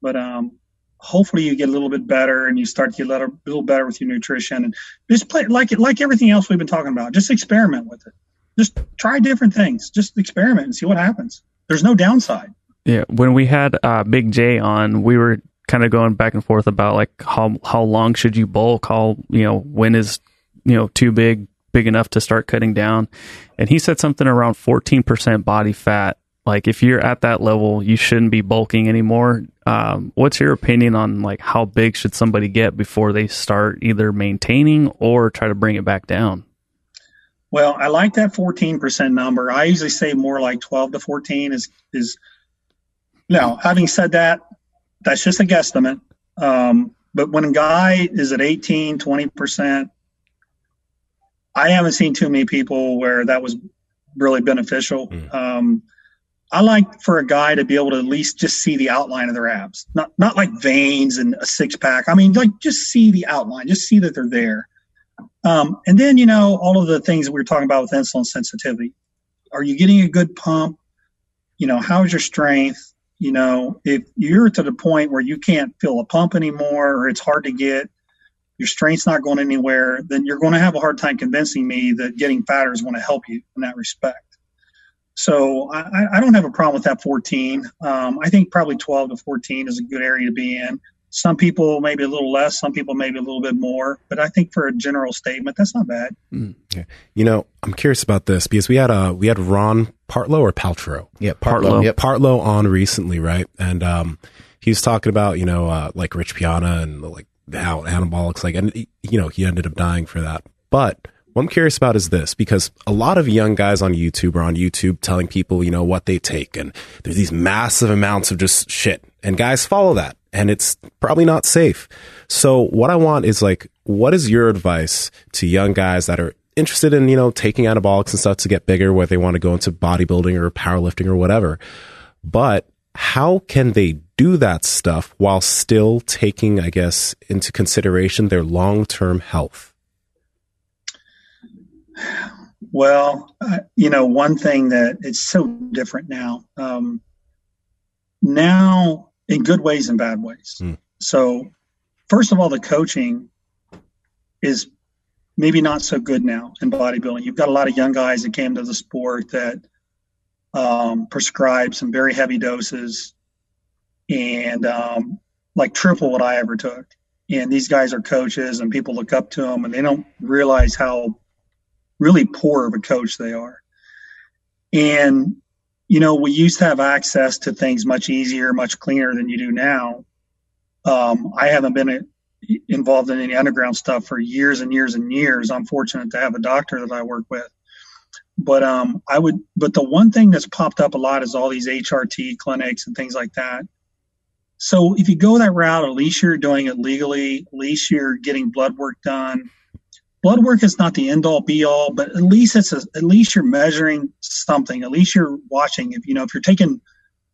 But um, hopefully you get a little bit better and you start to get a little, little better with your nutrition and just play like it like everything else we've been talking about. Just experiment with it. Just try different things. Just experiment and see what happens. There's no downside. Yeah, when we had uh, Big J on, we were kind of going back and forth about like how how long should you bulk? How you know when is you know too big big enough to start cutting down? And he said something around fourteen percent body fat. Like if you're at that level, you shouldn't be bulking anymore. Um, what's your opinion on like how big should somebody get before they start either maintaining or try to bring it back down? Well, I like that 14% number. I usually say more like 12 to 14 is is now, having said that, that's just a guesstimate. Um, but when a guy is at 18, 20%, I haven't seen too many people where that was really beneficial. Mm. Um, I like for a guy to be able to at least just see the outline of their abs, not not like veins and a six pack. I mean, like just see the outline, just see that they're there. Um, and then you know all of the things that we were talking about with insulin sensitivity. Are you getting a good pump? You know, how's your strength? You know, if you're to the point where you can't feel a pump anymore or it's hard to get, your strength's not going anywhere, then you're going to have a hard time convincing me that getting fatter is going to help you in that respect. So I, I don't have a problem with that 14. Um, I think probably 12 to 14 is a good area to be in. Some people maybe a little less, some people maybe a little bit more, but I think for a general statement, that's not bad. Mm, okay. You know, I'm curious about this because we had a uh, we had Ron Partlow or Paltrow, yeah, Partlow, yeah, Partlow on recently, right? And um, he was talking about you know uh, like Rich Piana and like how anabolics, like, and you know he ended up dying for that. But what I'm curious about is this because a lot of young guys on YouTube are on YouTube telling people, you know, what they take. And there's these massive amounts of just shit. And guys follow that and it's probably not safe. So what I want is like, what is your advice to young guys that are interested in, you know, taking anabolics and stuff to get bigger, whether they want to go into bodybuilding or powerlifting or whatever. But how can they do that stuff while still taking, I guess, into consideration their long term health? Well, uh, you know, one thing that it's so different now. Um, now, in good ways and bad ways. Mm. So, first of all, the coaching is maybe not so good now in bodybuilding. You've got a lot of young guys that came to the sport that um, prescribe some very heavy doses and um, like triple what I ever took. And these guys are coaches and people look up to them and they don't realize how really poor of a coach they are. And, you know, we used to have access to things much easier, much cleaner than you do now. Um, I haven't been involved in any underground stuff for years and years and years. I'm fortunate to have a doctor that I work with. But um, I would, but the one thing that's popped up a lot is all these HRT clinics and things like that. So if you go that route, at least you're doing it legally. At least you're getting blood work done. Blood work is not the end all be all, but at least it's a, at least you're measuring something. At least you're watching. If you know if you're taking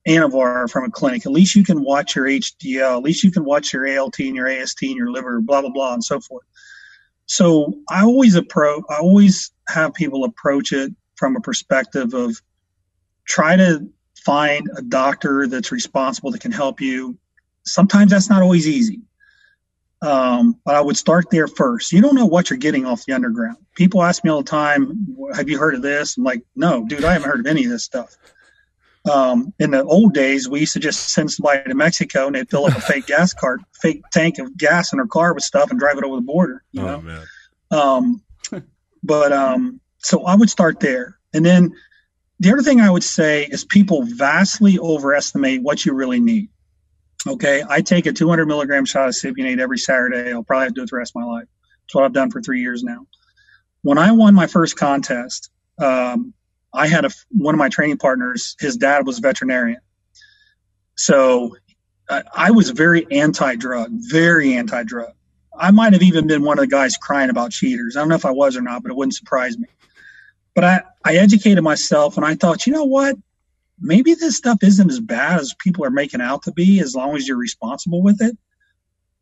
Anavar from a clinic, at least you can watch your HDL. At least you can watch your ALT and your AST and your liver, blah blah blah, and so forth. So I always approach. I always have people approach it from a perspective of try to find a doctor that's responsible that can help you. Sometimes that's not always easy. Um, but I would start there first. You don't know what you're getting off the underground. People ask me all the time, "Have you heard of this?" I'm like, "No, dude, I haven't heard of any of this stuff." Um, in the old days, we used to just send somebody to Mexico and they'd fill up a fake gas cart, fake tank of gas in their car with stuff and drive it over the border. You oh, know, man. Um, but um, so I would start there, and then the other thing I would say is people vastly overestimate what you really need. Okay, I take a 200 milligram shot of cypionate every Saturday. I'll probably have to do it the rest of my life. That's what I've done for three years now. When I won my first contest, um, I had a, one of my training partners. His dad was a veterinarian, so I, I was very anti-drug, very anti-drug. I might have even been one of the guys crying about cheaters. I don't know if I was or not, but it wouldn't surprise me. But I, I educated myself and I thought, you know what? Maybe this stuff isn't as bad as people are making out to be as long as you're responsible with it.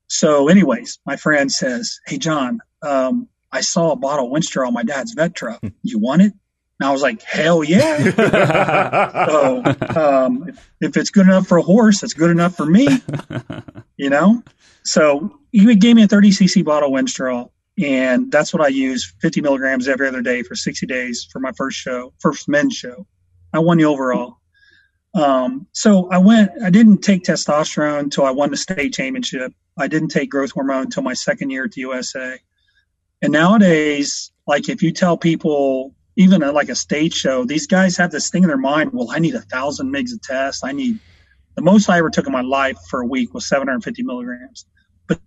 So, anyways, my friend says, Hey, John, um, I saw a bottle of Winstrol on my dad's vet truck. You want it? And I was like, hell yeah. so, um, if, if, it's good enough for a horse, it's good enough for me, you know? So he gave me a 30 cc bottle of Winstrol, and that's what I use 50 milligrams every other day for 60 days for my first show, first men's show. I won the overall. Um, so I went, I didn't take testosterone until I won the state championship. I didn't take growth hormone until my second year at the USA. And nowadays, like if you tell people, even at like a stage show, these guys have this thing in their mind, well, I need a thousand mgs of test. I need the most I ever took in my life for a week was 750 milligrams. But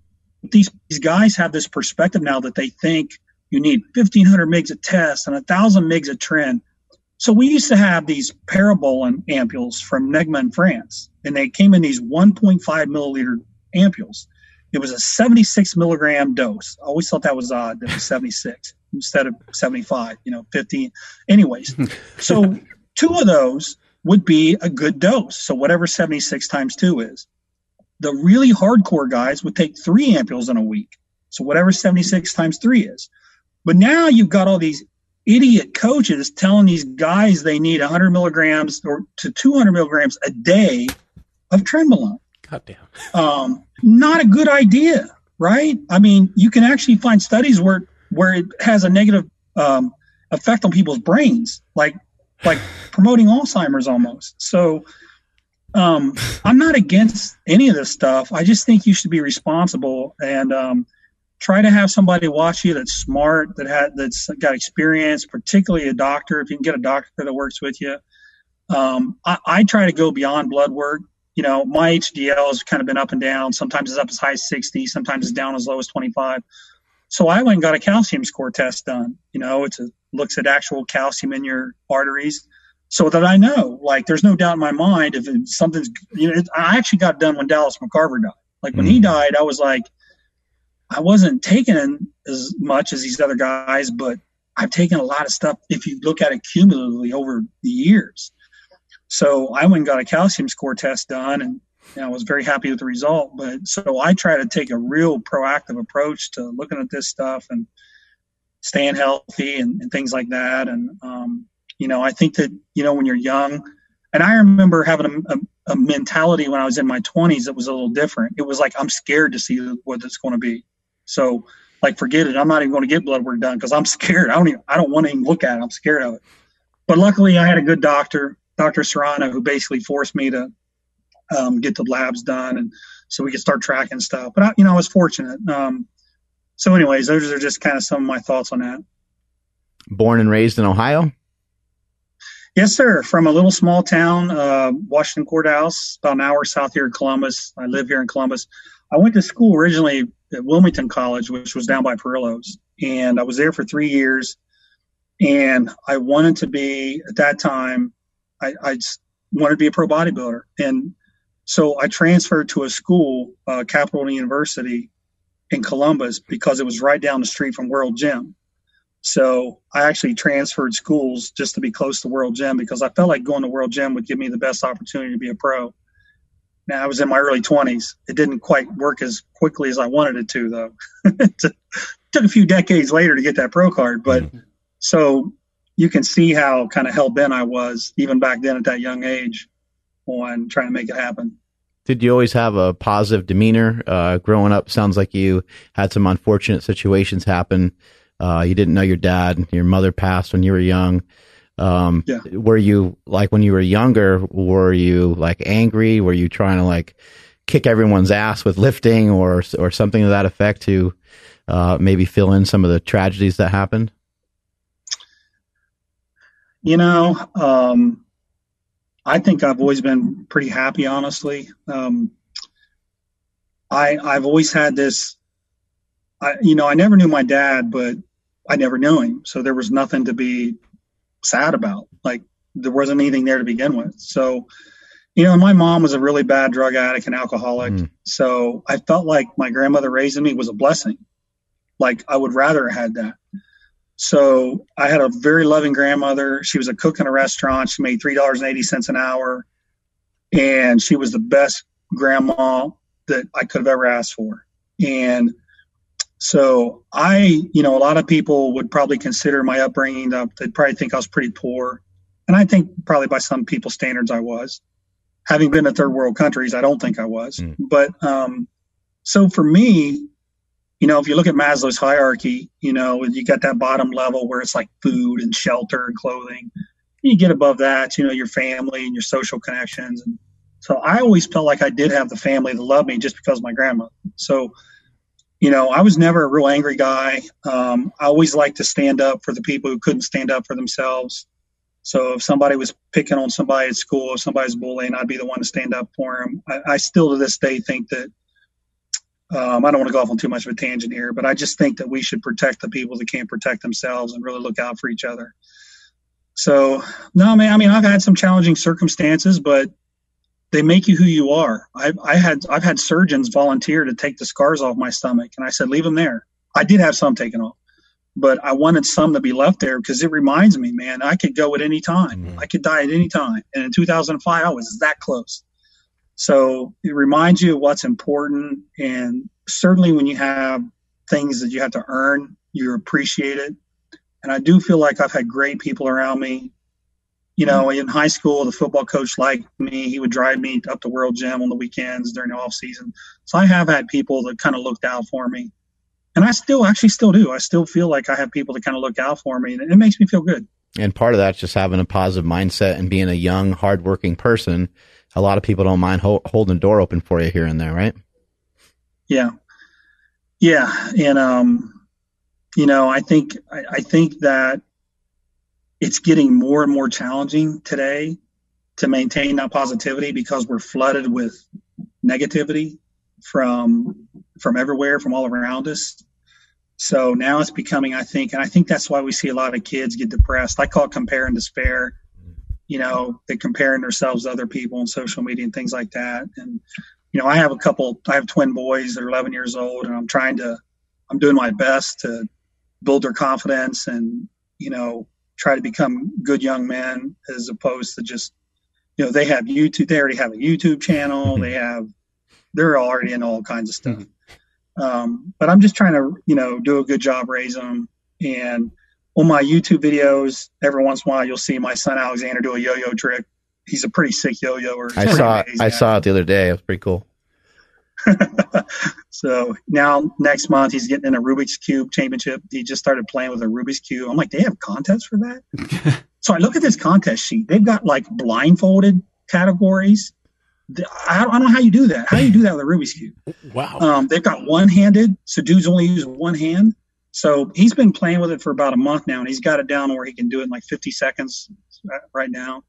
these, these guys have this perspective now that they think you need 1500 mgs of test and a thousand mgs of tren so we used to have these Parabolan ampules from Negma in France, and they came in these 1.5 milliliter ampules. It was a 76 milligram dose. I always thought that was odd that it was 76 instead of 75, you know, 15. Anyways, so two of those would be a good dose. So whatever 76 times two is. The really hardcore guys would take three ampules in a week. So whatever 76 times three is. But now you've got all these idiot coaches telling these guys they need 100 milligrams or to 200 milligrams a day of trenbolone. Goddamn. Um, not a good idea, right? I mean, you can actually find studies where where it has a negative um, effect on people's brains, like like promoting Alzheimer's almost. So um, I'm not against any of this stuff. I just think you should be responsible and um, try to have somebody watch you that's smart, that had that's got experience, particularly a doctor. If you can get a doctor that works with you, um, I, I, try to go beyond blood work. You know, my HDL has kind of been up and down. Sometimes it's up as high as 60, sometimes it's down as low as 25. So I went and got a calcium score test done. You know, it looks at actual calcium in your arteries so that I know, like, there's no doubt in my mind if something's, you know, it, I actually got done when Dallas McCarver died. Like when mm. he died, I was like, I wasn't taking as much as these other guys, but I've taken a lot of stuff if you look at it cumulatively over the years. So I went and got a calcium score test done and know, I was very happy with the result. But so I try to take a real proactive approach to looking at this stuff and staying healthy and, and things like that. And, um, you know, I think that, you know, when you're young, and I remember having a, a, a mentality when I was in my 20s that was a little different. It was like, I'm scared to see what it's going to be. So, like, forget it. I'm not even going to get blood work done because I'm scared. I don't even, I don't want to even look at it. I'm scared of it. But luckily, I had a good doctor, Dr. Serrano, who basically forced me to um, get the labs done, and so we could start tracking stuff. But I, you know, I was fortunate. Um, so, anyways, those are just kind of some of my thoughts on that. Born and raised in Ohio. Yes, sir. From a little small town, uh, Washington Court House, about an hour south here in Columbus. I live here in Columbus. I went to school originally at Wilmington College, which was down by Parrillos, and I was there for three years. And I wanted to be at that time. I, I wanted to be a pro bodybuilder, and so I transferred to a school, uh, Capital University in Columbus, because it was right down the street from World Gym. So I actually transferred schools just to be close to World Gym because I felt like going to World Gym would give me the best opportunity to be a pro. Now I was in my early 20s. It didn't quite work as quickly as I wanted it to, though. it took a few decades later to get that pro card, but mm-hmm. so you can see how kind of hell bent I was even back then at that young age on trying to make it happen. Did you always have a positive demeanor uh, growing up? Sounds like you had some unfortunate situations happen. Uh, you didn't know your dad. Your mother passed when you were young. Um, yeah. Were you like when you were younger? Were you like angry? Were you trying to like kick everyone's ass with lifting or or something to that effect to uh, maybe fill in some of the tragedies that happened? You know, um, I think I've always been pretty happy, honestly. Um, I I've always had this. I you know I never knew my dad, but I never knew him, so there was nothing to be sad about. Like there wasn't anything there to begin with. So, you know, my mom was a really bad drug addict and alcoholic. Mm. So I felt like my grandmother raising me was a blessing. Like I would rather have had that. So I had a very loving grandmother. She was a cook in a restaurant. She made three dollars and eighty cents an hour, and she was the best grandma that I could have ever asked for. And so I, you know, a lot of people would probably consider my upbringing. they'd probably think I was pretty poor, and I think probably by some people's standards I was. Having been in third world countries, I don't think I was. Mm. But um, so for me, you know, if you look at Maslow's hierarchy, you know, you got that bottom level where it's like food and shelter and clothing. You get above that, you know, your family and your social connections. And so I always felt like I did have the family that loved me just because of my grandma. So, you know, I was never a real angry guy. Um, I always liked to stand up for the people who couldn't stand up for themselves. So if somebody was picking on somebody at school, if somebody's bullying, I'd be the one to stand up for them. I, I still to this day think that um, I don't want to go off on too much of a tangent here, but I just think that we should protect the people that can't protect themselves and really look out for each other. So, no, man, I mean, I've had some challenging circumstances, but they make you who you are. I've, I had, I've had surgeons volunteer to take the scars off my stomach, and I said, leave them there. I did have some taken off, but I wanted some to be left there because it reminds me, man, I could go at any time. Mm-hmm. I could die at any time. And in 2005, I was that close. So it reminds you of what's important. And certainly when you have things that you have to earn, you appreciate it. And I do feel like I've had great people around me. You know, in high school, the football coach liked me. He would drive me up to World Gym on the weekends during the off season. So I have had people that kind of looked out for me. And I still actually still do. I still feel like I have people that kind of look out for me and it makes me feel good. And part of that's just having a positive mindset and being a young, hardworking person a lot of people don't mind ho- holding the door open for you here and there, right? Yeah, yeah, and um, you know, I think I, I think that it's getting more and more challenging today to maintain that positivity because we're flooded with negativity from from everywhere, from all around us. So now it's becoming, I think, and I think that's why we see a lot of kids get depressed. I call it compare and despair you know, they're comparing themselves to other people on social media and things like that. And you know, I have a couple, I have twin boys that are 11 years old, and I'm trying to, I'm doing my best to build their confidence and, you know, try to become good young men as opposed to just, you know, they have YouTube, they already have a YouTube channel, they have, they're already in all kinds of stuff. Um, but I'm just trying to, you know, do a good job raise them. And on my YouTube videos, every once in a while, you'll see my son Alexander do a yo-yo trick. He's a pretty sick yo-yoer. I saw it. I saw it the other day. It was pretty cool. so now next month he's getting in a Rubik's Cube championship. He just started playing with a Rubik's Cube. I'm like, they have contests for that? so I look at this contest sheet. They've got like blindfolded categories. I don't know how you do that. How do you do that with a Rubik's Cube? Wow. Um, they've got one handed. So dudes only use one hand. So he's been playing with it for about a month now, and he's got it down where he can do it in like 50 seconds right now.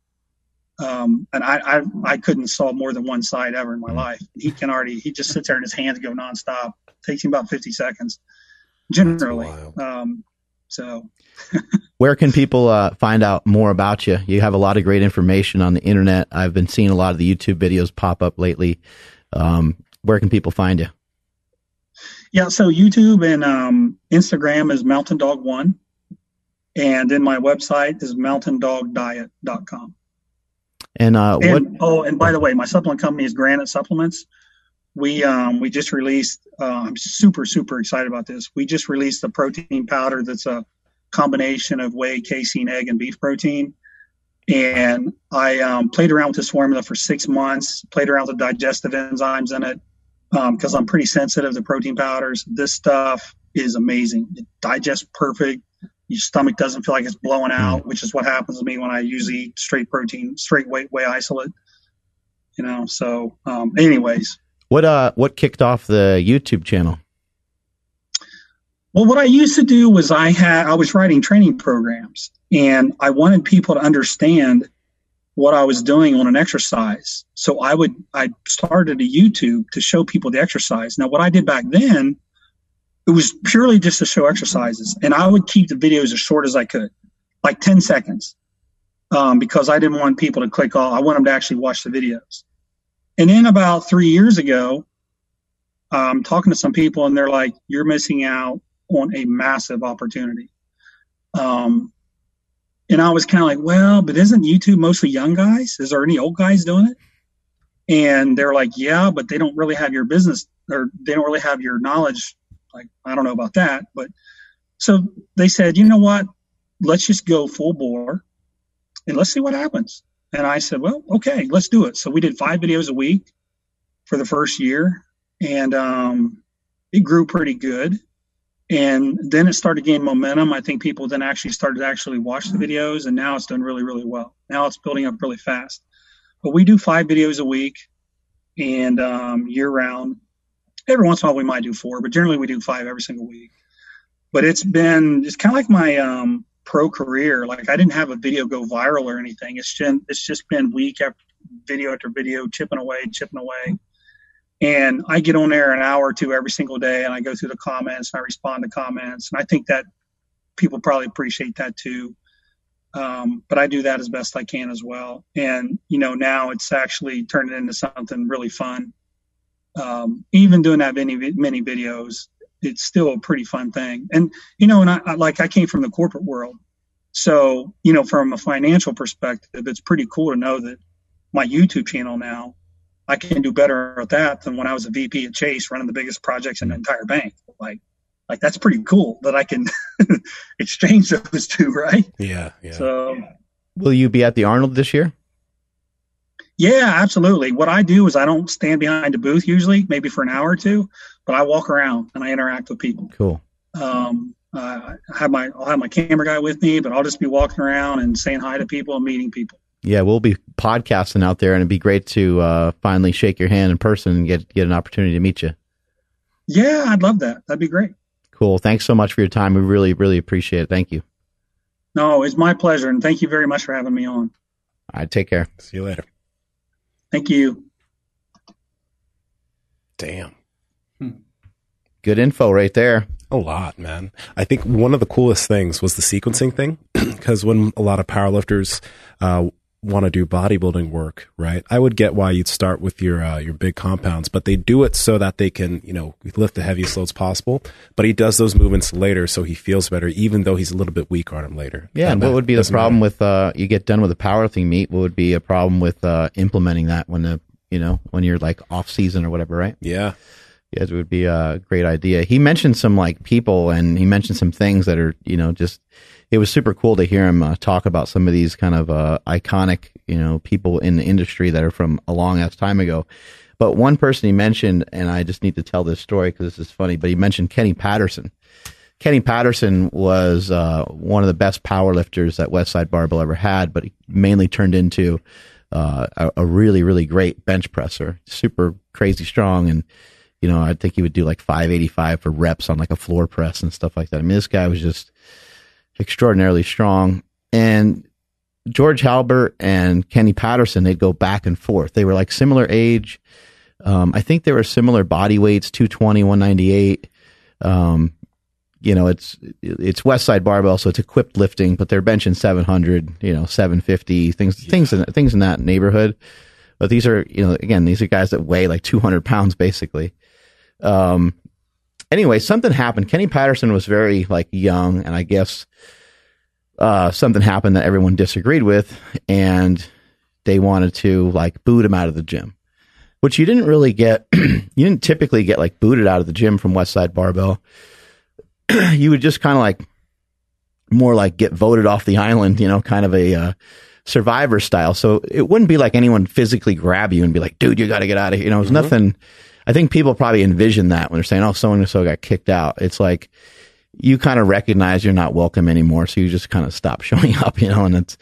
Um, and I, I, I couldn't solve more than one side ever in my life. He can already, he just sits there and his hands go nonstop. takes him about 50 seconds generally. Um, so where can people uh, find out more about you? You have a lot of great information on the internet. I've been seeing a lot of the YouTube videos pop up lately. Um, where can people find you? Yeah, so YouTube and um, Instagram is Mountain Dog One, and then my website is mountaindogdiet.com. And uh, what? oh, and by the way, my supplement company is Granite Supplements. We um, we just released. Uh, I'm super super excited about this. We just released a protein powder that's a combination of whey, casein, egg, and beef protein. And I um, played around with this formula for six months. Played around with the digestive enzymes in it because um, I'm pretty sensitive to protein powders. This stuff is amazing. It digests perfect your stomach doesn't feel like it's blowing out, which is what happens to me when I usually eat straight protein, straight weight whey isolate. You know, so um, anyways. What uh what kicked off the YouTube channel? Well, what I used to do was I had I was writing training programs and I wanted people to understand what I was doing on an exercise. So I would I started a YouTube to show people the exercise. Now what I did back then it was purely just to show exercises. And I would keep the videos as short as I could, like 10 seconds, um, because I didn't want people to click off. I want them to actually watch the videos. And then about three years ago, I'm talking to some people and they're like, you're missing out on a massive opportunity. Um, and I was kind of like, well, but isn't YouTube mostly young guys? Is there any old guys doing it? And they're like, yeah, but they don't really have your business or they don't really have your knowledge like, I don't know about that. But so they said, you know what? Let's just go full bore and let's see what happens. And I said, well, okay, let's do it. So we did five videos a week for the first year and um, it grew pretty good. And then it started gaining momentum. I think people then actually started to actually watch the videos and now it's done really, really well. Now it's building up really fast. But we do five videos a week and um, year round every once in a while we might do four, but generally we do five every single week. But it's been it's kind of like my um, pro career. Like I didn't have a video go viral or anything. It's just it's just been week after video after video, chipping away, chipping away. And I get on there an hour or two every single day, and I go through the comments and I respond to comments. And I think that people probably appreciate that too. Um, but I do that as best I can as well. And you know, now it's actually turned into something really fun um, even doing that many many videos, it's still a pretty fun thing. And you know, and I, I like I came from the corporate world, so you know, from a financial perspective, it's pretty cool to know that my YouTube channel now I can do better at that than when I was a VP at Chase running the biggest projects in the entire bank. Like, like that's pretty cool that I can exchange those two, right? Yeah, yeah. So, will you be at the Arnold this year? Yeah, absolutely. What I do is I don't stand behind a booth usually, maybe for an hour or two, but I walk around and I interact with people. Cool. Um, uh, I have my I'll have my camera guy with me, but I'll just be walking around and saying hi to people and meeting people. Yeah, we'll be podcasting out there, and it'd be great to uh, finally shake your hand in person and get get an opportunity to meet you. Yeah, I'd love that. That'd be great. Cool. Thanks so much for your time. We really, really appreciate it. Thank you. No, it's my pleasure, and thank you very much for having me on. All right, take care. See you later. Thank you. Damn. Good info right there. A lot, man. I think one of the coolest things was the sequencing thing, because when a lot of powerlifters uh, want to do bodybuilding work, right? I would get why you'd start with your uh, your big compounds, but they do it so that they can, you know, lift the heaviest loads possible. But he does those movements later, so he feels better, even though he's a little bit weak on him later. Yeah, That and what would be the problem matter. with uh, you get done with a powerlifting meet? What would be a problem with uh, implementing that when the you know when you're like off season or whatever, right? Yeah, Yes, it would be a great idea. He mentioned some like people and he mentioned some things that are, you know, just, it was super cool to hear him uh, talk about some of these kind of uh, iconic, you know, people in the industry that are from a long ass time ago. But one person he mentioned, and I just need to tell this story because this is funny, but he mentioned Kenny Patterson. Kenny Patterson was uh, one of the best power lifters that Westside Barbell ever had, but he mainly turned into uh, a, a really, really great bench presser, super crazy strong. And, you know, I think he would do like 585 for reps on like a floor press and stuff like that. I mean, this guy was just extraordinarily strong. And George Halbert and Kenny Patterson, they'd go back and forth. They were like similar age. Um, I think they were similar body weights, 220, 198. Um, you know, it's it's West Side Barbell, so it's equipped lifting, but they're benching 700, you know, 750, things things in, things in that neighborhood. But these are, you know, again, these are guys that weigh like 200 pounds basically. Um, anyway, something happened. Kenny Patterson was very like young, and I guess uh, something happened that everyone disagreed with, and they wanted to like boot him out of the gym, which you didn't really get. you didn't typically get like booted out of the gym from West Side Barbell. you would just kind of like more like get voted off the island, you know, kind of a uh, survivor style. So it wouldn't be like anyone physically grab you and be like, dude, you got to get out of here. You know, it was nothing. I think people probably envision that when they're saying, oh, so and so got kicked out. It's like you kind of recognize you're not welcome anymore. So you just kind of stop showing up, you know, and it's,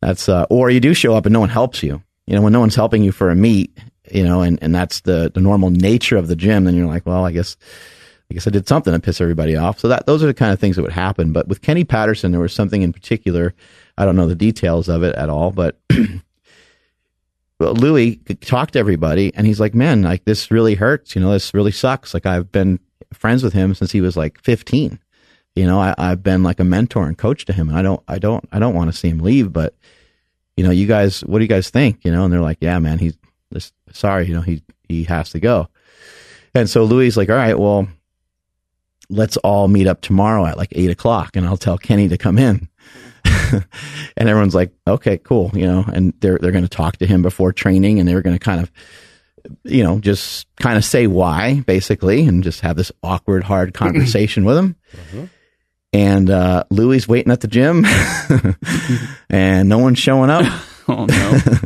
that's, uh, or you do show up and no one helps you. You know, when no one's helping you for a meet, you know, and, and that's the, the normal nature of the gym, then you're like, well, I guess, I guess I did something to piss everybody off. So that those are the kind of things that would happen. But with Kenny Patterson, there was something in particular. I don't know the details of it at all, but Louie talked to everybody, and he's like, "Man, like this really hurts. You know, this really sucks. Like I've been friends with him since he was like 15. You know, I, I've been like a mentor and coach to him, and I don't, I don't, I don't want to see him leave. But you know, you guys, what do you guys think? You know, and they're like, "Yeah, man, he's just sorry. You know, he he has to go." And so Louie is like, "All right, well." Let's all meet up tomorrow at like eight o'clock and I'll tell Kenny to come in. and everyone's like, okay, cool. You know, and they're, they're going to talk to him before training and they're going to kind of, you know, just kind of say why basically and just have this awkward, hard conversation with him. And, uh, Louie waiting at the gym and no one's showing up. Oh no.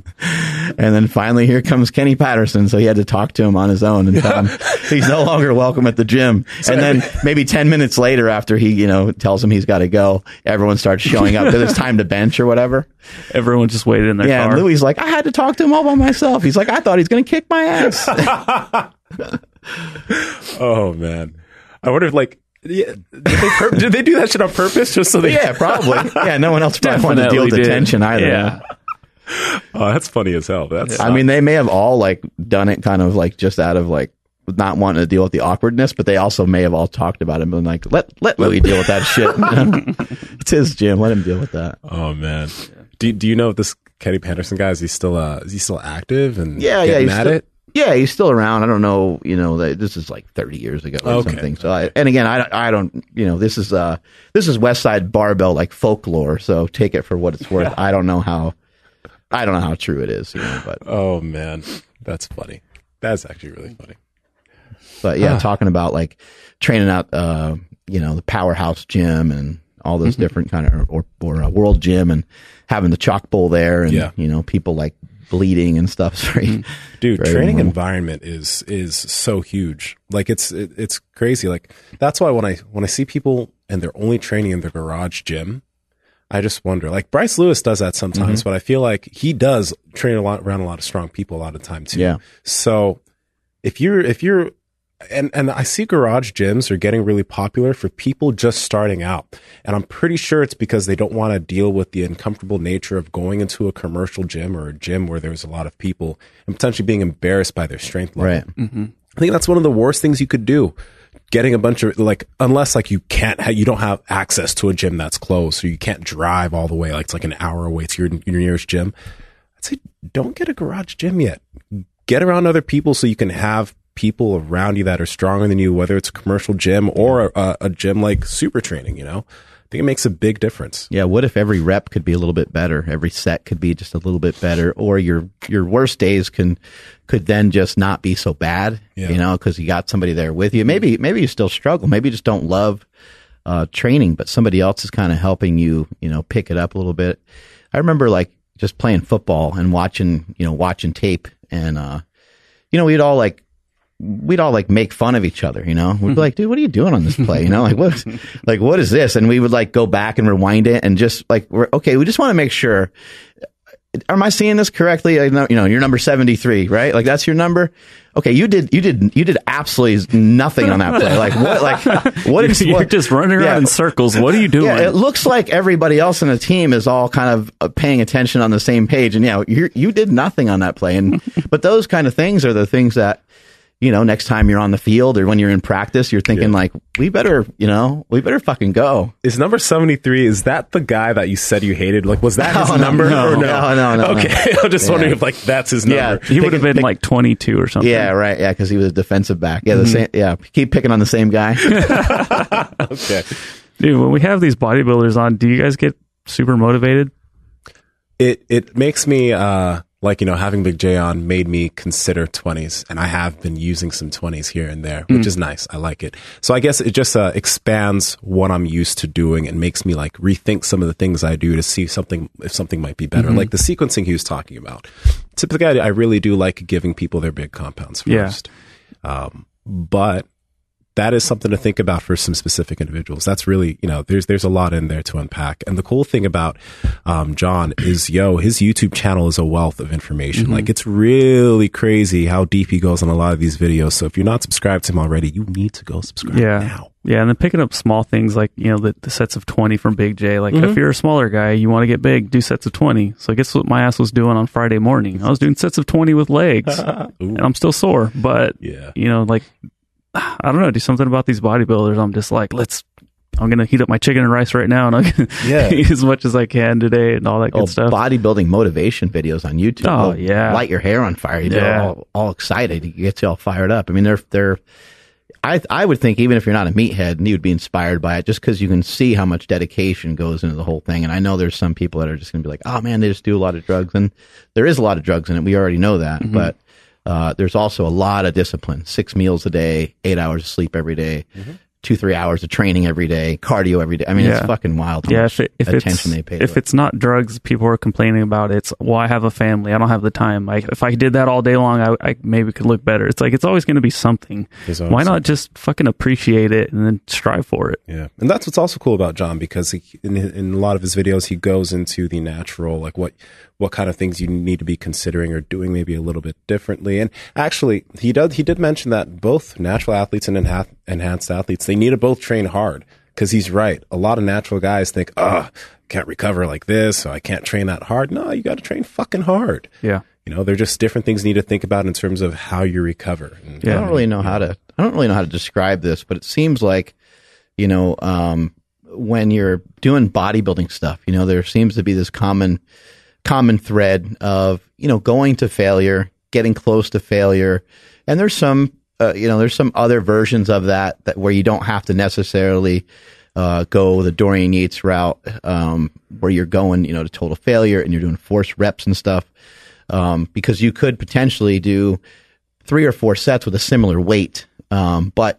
And then finally, here comes Kenny Patterson. So he had to talk to him on his own and tell him he's no longer welcome at the gym. And then maybe 10 minutes later, after he, you know, tells him he's got to go, everyone starts showing up because it's time to bench or whatever. Everyone just waited in their Yeah. car. And Louie is like, I had to talk to him all by myself. He's like, I thought he's going to kick my ass. Oh man, I wonder if like. Yeah, did they, pur- did they do that shit on purpose just so they? yeah, probably. Yeah. No one else probably wanted to deal with the did. tension either. Yeah. Oh, that's funny as hell. That's I mean, they may have all like done it kind of like just out of like not wanting to deal with the awkwardness, but they also may have all talked about it and been like, let let Louie deal with that shit. it's his gym. Let him deal with that. oh man. Do Do you know if this Kenny Patterson guy is he still uh is he still active and Yeah, yeah. He's at still, it? Yeah, he's still around. I don't know. You know, this is like 30 years ago or Okay. something. So, I, and again, I, I don't. You know, this is uh this is West Side Barbell like folklore. So take it for what it's worth. I don't know how. I don't know how true it is. You know, but Oh man, that's funny. That's actually really funny. But yeah, talking about like training out, uh, you know, the powerhouse gym and all Mm-hmm. those different kind of, or, or a world gym and having the chalk bowl there and, Yeah. you know, people like bleeding and stuff. Very, dude Very training normal. environment is is so huge like it's it, it's crazy like that's why when i when i see people and they're only training in their garage gym i just wonder like bryce lewis does that sometimes Mm-hmm. but i feel like he does train a lot around a lot of strong people a lot of time too Yeah. so if you're if you're and and I see garage gyms are getting really popular for people just starting out. And I'm pretty sure it's because they don't want to deal with the uncomfortable nature of going into a commercial gym or a gym where there's a lot of people and potentially being embarrassed by their strength level. right. I think that's one of the worst things you could do. Getting a bunch of like unless like you can't ha- you don't have access to a gym that's close or you can't drive all the way like it's like an hour away to your, your nearest gym. I'd say don't get a garage gym yet. Get around other people so you can have people around you that are stronger than you whether it's a commercial gym or a, a gym like super training you know I think it makes a big difference. Yeah, what if every rep could be a little bit better? Every set could be just a little bit better, or your your worst days can could then just not be so bad. Yeah. You know, because you got somebody there with you. Maybe maybe you still struggle. Maybe you just don't love uh, training, but somebody else is kind of helping you. You know, pick it up a little bit. I remember like just playing football and watching you know watching tape, and uh, you know we'd all like we'd all like make fun of each other, you know. We'd be like, "Dude, what are you doing on this play?" You know, like what, like what is this? And we would like go back and rewind it and just like, we're okay. We just want to make sure. Am I seeing this correctly? I know, you know, you're number seventy three, right? Like that's your number. Okay, you did, you did, you did absolutely nothing on that play. Like what? Like what is? You're what, just running around Yeah. in circles. What are you doing? yeah, it looks like everybody else in the team is all kind of uh, paying attention on the same page, and yeah, you you did nothing on that play, and but those kind of things are the things that you know next time you're on the field or when you're in practice, you're thinking like, we better, you know, we better fucking go. Is number 73, is that the guy that you said you hated? Like, was that his No, number no, or no? no, no, no, Okay. I'm just Yeah. wondering if, like, that's his number. Yeah. number. he would have been pick- like 22 or something. Yeah, right. Yeah, because he was a defensive back. Yeah, the same. Yeah, keep picking on the same guy. Okay. Dude, when we have these bodybuilders on, do you guys get super motivated? It, it makes me, uh, like, you know, having Big J on made me consider 20s, and I have been using some 20s here and there, which is nice. I like it. So I guess it just uh, expands what I'm used to doing and makes me like rethink some of the things I do to see something, if something might be better. Like the sequencing he was talking about. Typically, I, I really do like giving people their big compounds Yeah. first. Um, but that is something to think about for some specific individuals. That's really, you know, there's there's a lot in there to unpack. And the cool thing about um, John is, yo, his YouTube channel is a wealth of information. Like it's really crazy how deep he goes on a lot of these videos. So if you're not subscribed to him already, you need to go subscribe Yeah. now. Yeah, and then picking up small things like, you know, the, the sets of 20 from Big J. Like, Mm-hmm. if you're a smaller guy, you want to get big, do sets of 20. So, guess what my ass was doing on Friday morning? I was doing sets of 20 with legs. and I'm still sore, but, Yeah. you know, like, I don't know, do something about these bodybuilders. I'm just like, let's, I'm going to heat up my chicken and rice right now and I'm Yeah. eat as much as I can today and all that good Oh, stuff. bodybuilding motivation videos on YouTube. Oh, They'll yeah. light your hair on fire. You Yeah. get all, all excited. You get you all fired up. I mean, they're they're. I I would think even if you're not a meathead, and you would be inspired by it just because you can see how much dedication goes into the whole thing. And I know there's some people that are just going to be like, oh man, they just do a lot of drugs, and there is a lot of drugs in it. We already know that, mm-hmm. but. Uh, there's also a lot of discipline. Six meals a day, eight hours of sleep every day, two, three hours of training every day, cardio every day. I mean, Yeah. it's fucking wild. how yeah, much if, it, if attention it's they pay. to if it. it's not drugs, people are complaining about it. It's well, I have a family, I don't have the time. Like if I did that all day long, I, I maybe could look better. It's like it's always going to be something. There's always Why not just fucking appreciate it and then strive for it? Yeah, and that's what's also cool about John because he, in in a lot of his videos he goes into the natural, like what what kind of things you need to be considering or doing maybe a little bit differently. And actually, he does he did mention that both natural athletes and enha- enhanced athletes they need to both train hard because he's right. A lot of natural guys think, oh, I can't recover like this, so I can't train that hard. No, you got to train fucking hard. Yeah, You know, they're just different things you need to think about in terms of how you recover. And, Yeah. I don't really know how to. I don't really know how to describe this, but it seems like, you know, um, when you're doing bodybuilding stuff, you know, there seems to be this common, common thread of you know going to failure, getting close to failure, and there's some, uh, you know, there's some other versions of that that where you don't have to necessarily. Uh, go the Dorian Yates route, um, where you're going, you know, to total failure and you're doing forced reps and stuff, um, because you could potentially do three or four sets with a similar weight. Um, but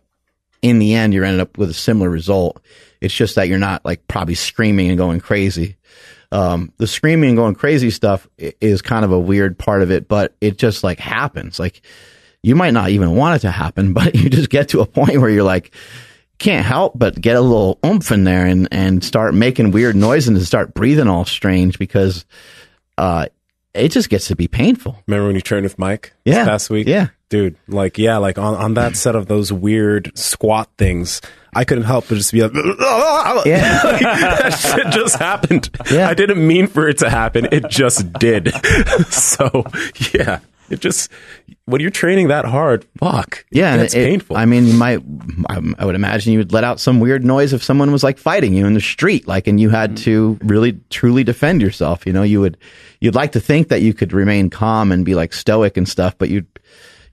in the end, you're ended up with a similar result. It's just that you're not like probably screaming and going crazy. Um, the screaming and going crazy stuff is kind of a weird part of it, but it just like happens. Like you might not even want it to happen, but you just get to a point where you're like, can't help but get a little oomph in there and, and start making weird noises and start breathing all strange because, uh, it just gets to be painful. Remember when you trained with Mike Yeah. past week? Yeah. Dude, like, yeah, like on, on that set of those weird squat things, I couldn't help but just be like, Yeah. Like, that shit just happened. Yeah. I didn't mean for it to happen. It just did. so, yeah. it just when you're training that hard, fuck. Yeah, and that's it- painful. I mean, you might. I, I would imagine you would let out some weird noise if someone was like fighting you in the street, like, and you had mm. to really truly defend yourself. You know, you would. You'd like to think that you could remain calm and be like stoic and stuff, but you,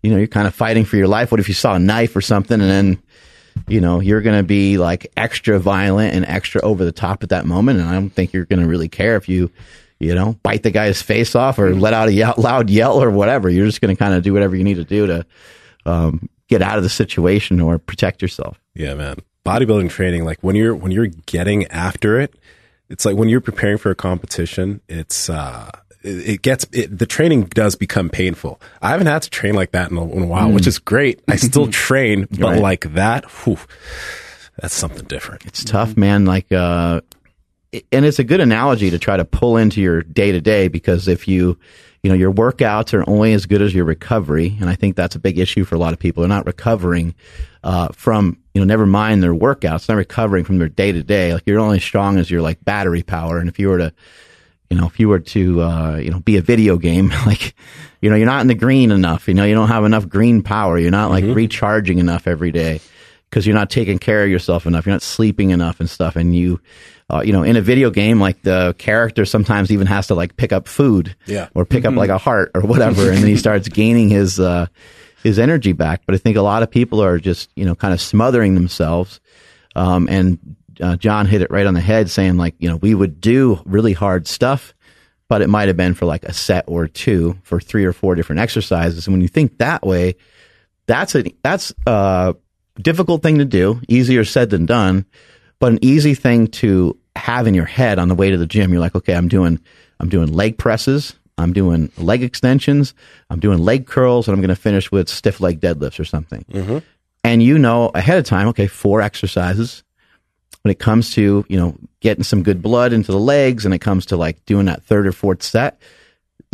you know, you're kind of fighting for your life. What if you saw a knife or something, and then, you know, you're going to be like extra violent and extra over the top at that moment, and I don't think you're going to really care if you. You know, bite the guy's face off or let out a yell, loud yell or whatever. You're just going to kind of do whatever you need to do to um, get out of the situation or protect yourself. Yeah, man. Bodybuilding training, like when you're when you're getting after it, it's like when you're preparing for a competition, it's uh it, it gets it, the training does become painful. I haven't had to train like that in a, in a while, which is great. I still train, but Right. like that, whew, that's something different. It's tough, man. Like, uh, and it's a good analogy to try to pull into your day to day because if you, you know, your workouts are only as good as your recovery, and I think that's a big issue for a lot of people. They're not recovering uh, from, you know, never mind their workouts, not recovering from their day to day. Like, you're only as strong as your like battery power, and if you were to you know, if you were to, uh, you know, be a video game, like, you know, you're not in the green enough. You know, you don't have enough green power. You're not like recharging enough every day because you're not taking care of yourself enough. You're not sleeping enough and stuff. And you, uh, you know, in a video game, like the character sometimes even has to like pick up food, Yeah. or pick up like a heart or whatever, and then he starts gaining his uh, his energy back. But I think a lot of people are just, you know, kind of smothering themselves. Um, and uh, John hit it right on the head, saying like, you know, we would do really hard stuff, but it might have been for like a set or two for three or four different exercises. And when you think that way, that's a that's a difficult thing to do. Easier said than done, but an easy thing to have in your head on the way to the gym. You're like, okay, I'm doing I'm doing leg presses. I'm doing leg extensions. I'm doing leg curls, and I'm going to finish with stiff leg deadlifts or something mm-hmm. and you know ahead of time, okay, four exercises. When it comes to, you know, getting some good blood into the legs and it comes to like doing that third or fourth set,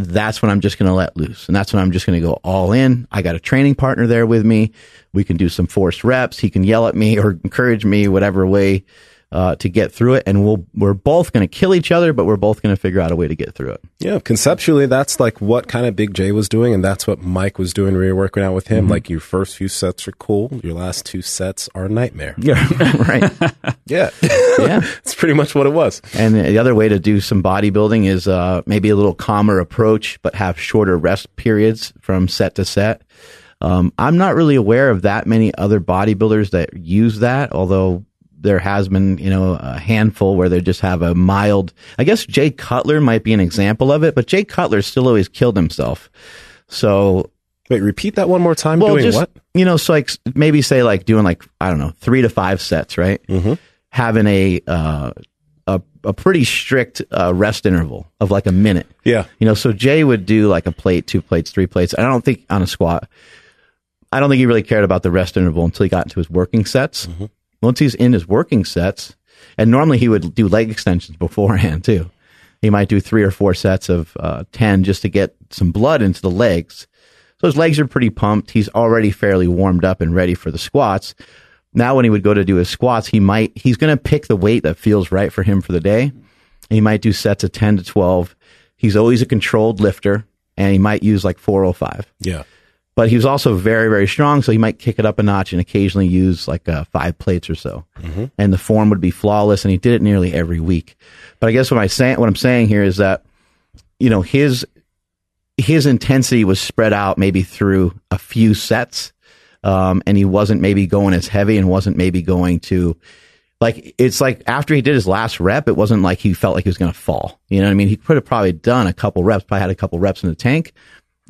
that's when I'm just going to let loose. And that's when I'm just going to go all in. I got a training partner there with me. We can do some forced reps. He can yell at me or encourage me, whatever way uh, to get through it. And we'll, we're both going to kill each other, but we're both going to figure out a way to get through it. Yeah, conceptually, that's like what kind of Big J was doing, and that's what Mike was doing when you were working out with him. Like your first few sets are cool, your last two sets are a nightmare. Yeah. right. Yeah, Yeah. it's pretty much what it was. And the other way to do some bodybuilding is uh, maybe a little calmer approach, but have shorter rest periods from set to set. Um, I'm not really aware of that many other bodybuilders that use that, although there has been, you know, a handful where they just have a mild. I guess Jay Cutler might be an example of it, but Jay Cutler still always killed himself. So Wait, repeat that one more time. well, doing just what? you know, so like maybe say like doing like I don't know three to five sets, right? Mm-hmm. Having a uh, a a pretty strict uh, rest interval of like a minute. Yeah, You know, so Jay would do like a plate, two plates, three plates. I don't think on a squat. I don't think he really cared about the rest interval until he got into his working sets. Once he's in his working sets, and normally he would do leg extensions beforehand too. He might do three or four sets of uh, 10 just to get some blood into the legs. So his legs are pretty pumped. He's already fairly warmed up and ready for the squats. Now, when he would go to do his squats, he might, he's going to pick the weight that feels right for him for the day. He might do sets of 10 to 12. He's always a controlled lifter and he might use like 405 yeah. But he was also very very strong so he might kick it up a notch and occasionally use like uh, five plates or so and the form would be flawless and he did it nearly every week but i guess what i say what i'm saying here is that you know his his intensity was spread out maybe through a few sets um, and he wasn't maybe going as heavy and wasn't maybe going to like it's like after he did his last rep, it wasn't like he felt like he was going to fall. You know what I mean? He could have probably done a couple reps, probably had a couple reps in the tank,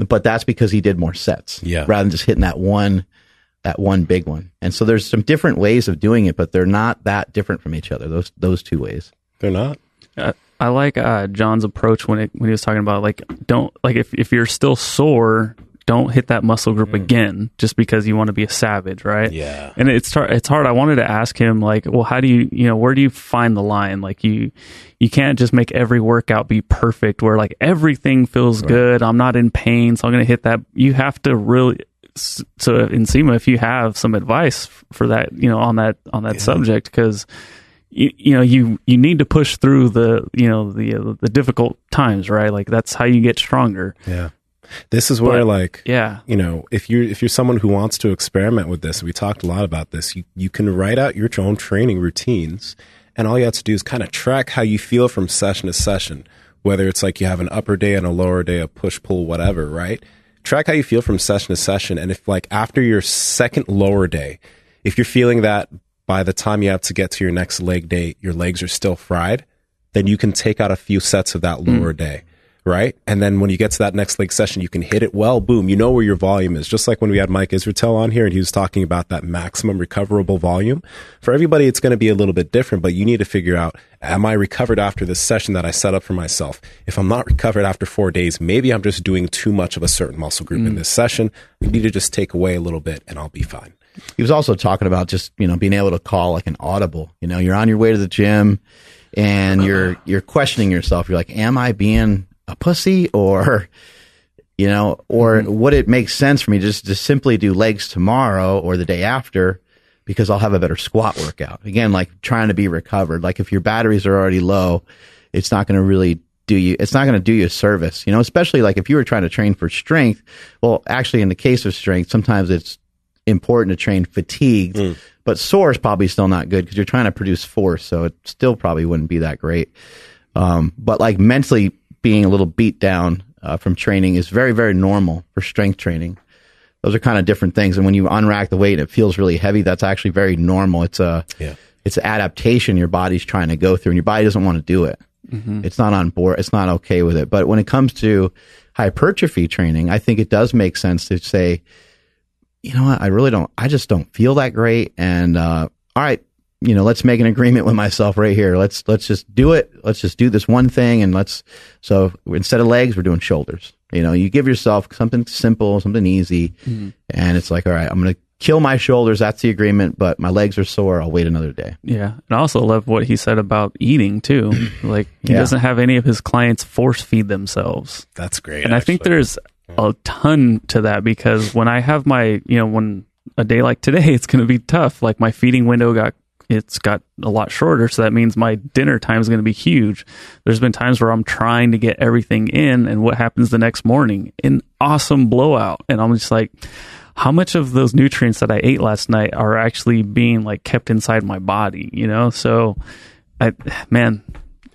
but that's because he did more sets, Yeah. rather than just hitting that one, that one big one. And so there's some different ways of doing it, but they're not that different from each other. Those those two ways. They're not. Uh, I like uh, John's approach when it when he was talking about like don't like if if you're still sore, don't hit that muscle group mm-hmm. again just because you want to be a savage, right? Yeah. And it's tar- it's hard. I wanted to ask him like, well, how do you you know where do you find the line? Like you you can't just make every workout be perfect where like everything feels good. I'm not in pain, so I'm going to hit that. You have to really. So Nsima, if you have some advice for that, you know, on that on that subject, because you, you know you you need to push through the you know the the difficult times right like that's how you get stronger Yeah. This is where But- like Yeah. you know, if you're if you're someone who wants to experiment with this, we talked a lot about this. You you can write out your own training routines, and all you have to do is kind of track how you feel from session to session. Whether it's like you have an upper day and a lower day, a push pull, whatever, right? Track how you feel from session to session, and if like after your second lower day, if you're feeling that by the time you have to get to your next leg day, your legs are still fried, then you can take out a few sets of that mm. lower day, right? And then when you get to that next leg session, you can hit it well, boom, you know where your volume is. Just like when we had Mike Israetel on here and he was talking about that maximum recoverable volume. For everybody, it's going to be a little bit different, but you need to figure out, am I recovered after this session that I set up for myself? If I'm not recovered after four days, maybe I'm just doing too much of a certain muscle group in mm. this session. I need to just take away a little bit and I'll be fine. He was also talking about just you know being able to call like an audible. You know, you're on your way to the gym, and uh-huh. you're you're questioning yourself. You're like, am I being a pussy or you know, or would it make sense for me just to simply do legs tomorrow or the day after because I'll have a better squat workout? Again, like trying to be recovered. Like if your batteries are already low, it's not going to really do you it's not going to do you a service you know especially like if you were trying to train for strength well actually in the case of strength sometimes it's important to train fatigued but sore is probably still not good because you're trying to produce force so it still probably wouldn't be that great um, but like mentally being a little beat down uh, from training is very very normal for strength training. Those are kind of different things. And when you unrack the weight and it feels really heavy that's actually very normal. It's a Yeah. it's an adaptation your body's trying to go through and your body doesn't want to do it. It's not on board it's not okay with it. But when it comes to hypertrophy training i think it does make sense to say you know what? I really don't i just don't feel that great. And uh, all right you know let's make an agreement with myself right here let's let's just do it let's just do this one thing and let's so instead of legs we're doing shoulders you know you give yourself something simple something easy mm-hmm. and it's like all right i'm gonna kill my shoulders that's the agreement but my legs are sore i'll wait another day Yeah. And I also love what he said about eating too. like he Yeah. doesn't have any of his clients force feed themselves. That's great. and I think there's a ton to that because when I have my, you know, when a day like today, it's going to be tough. Like my feeding window got, it's got a lot shorter. So that means my dinner time is going to be huge. There's been times where I'm trying to get everything in and what happens the next morning? An awesome blowout. And I'm just like, how much of those nutrients that I ate last night are actually being like kept inside my body, you know? So I, man,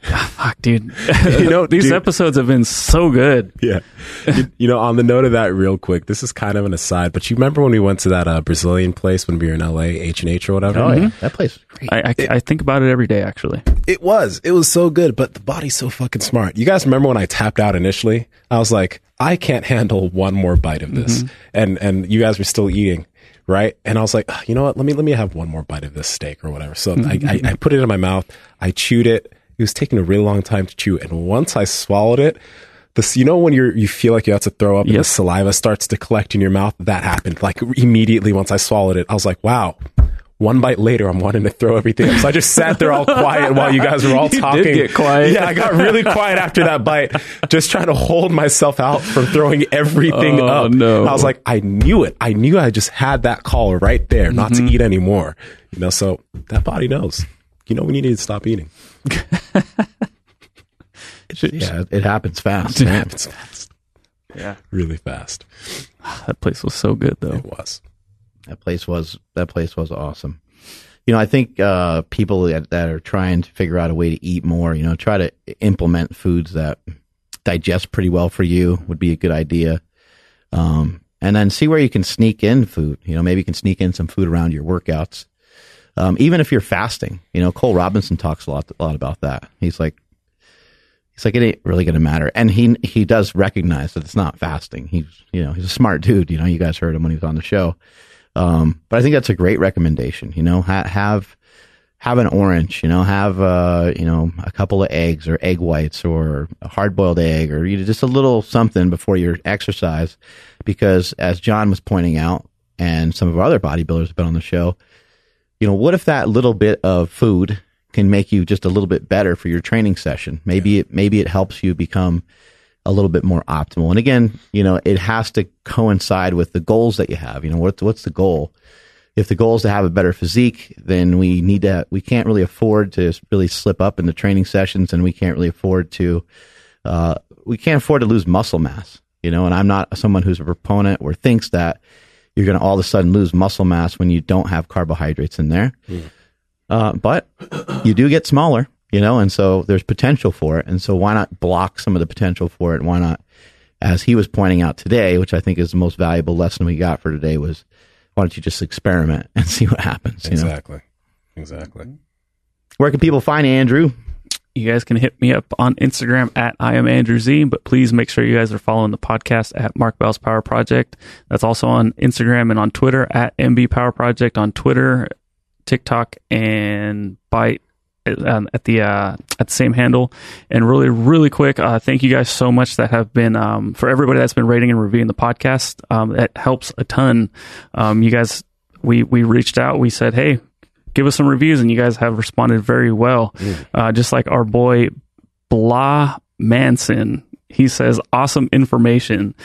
fuck, dude. You know, these dude- episodes have been so good. Yeah. you, you know, on the note of that, real quick, this is kind of an aside, but you remember when we went to that uh, Brazilian place when we were in LA, H and H or whatever? oh yeah that place is great I, I, I think about it every day, actually. It was. It was so good, but the body's so fucking smart. You guys remember when I tapped out initially? I was like, I can't handle one more bite of this, and and you guys were still eating, right? And I was like, "Ah, you know what? Let me let me have one more bite of this steak or whatever. So I, I, I put it in my mouth. I chewed it. It was taking a really long time to chew, and once I swallowed it. This, you know, when you're, you feel like you have to throw up and the saliva starts to collect in your mouth, that happened like immediately once I swallowed it. I was like, wow, one bite later, I'm wanting to throw everything up. So I just sat there all quiet while you guys were all You did talking. get quiet. Yeah, I got really quiet after that bite, just trying to hold myself out from throwing everything Oh, up. no. I was like, I knew it. I knew I just had that call right there, not Mm-hmm. to eat anymore. You know, so that body knows. You know when you need to stop eating. yeah it happens fast It man. happens fast, Yeah. really fast. That place was so good, though. It was. That place was that place was awesome. You know, I think uh, people that, that are trying to figure out a way to eat more, you know, try to implement foods that digest pretty well for you would be a good idea. Um, and then see where you can sneak in food. You know, maybe you can sneak in some food around your workouts. Um, even if you're fasting, you know, Cole Robinson talks a lot, a lot about that. He's like, he's like, it ain't really going to matter. And he, he does recognize that it's not fasting. He's, you know, he's a smart dude. You know, you guys heard him when he was on the show. Um, but I think that's a great recommendation. You know, ha- have have an orange. You know, have uh, you know a couple of eggs or egg whites or a hard boiled egg or you know, just a little something before your exercise, because as John was pointing out, and some of our other bodybuilders have been on the show. You know, what if that little bit of food can make you just a little bit better for your training session? Maybe it maybe it helps you become a little bit more optimal. And again, you know, it has to coincide with the goals that you have. You know, what's what's the goal? If the goal is to have a better physique, then we need to. We can't really afford to really slip up in the training sessions, and we can't really afford to. Uh, we can't afford to lose muscle mass. you know, and I'm not someone who's a proponent or thinks that you're going to all of a sudden lose muscle mass when you don't have carbohydrates in there. Uh, but you do get smaller, you know, and so there's potential for it. And so why not block some of the potential for it? Why not, as he was pointing out today, which I think is the most valuable lesson we got for today was, why don't you just experiment and see what happens? You know? Exactly. Exactly. Where can people find Andrew? You guys can hit me up on Instagram at I am Andrew Z, but please make sure you guys are following the podcast at Mark Bell's Power Project. That's also on Instagram and on Twitter at MB Power Project on Twitter, TikTok, and Byte um, at the uh, at the same handle. And really, really quick, uh, thank you guys so much that have been um, for everybody that's been rating and reviewing the podcast. Um, that helps a ton. Um, you guys, we we reached out, we said, hey, give us some reviews, and you guys have responded very well. Uh, just like our boy Blah Manson, he says, awesome information.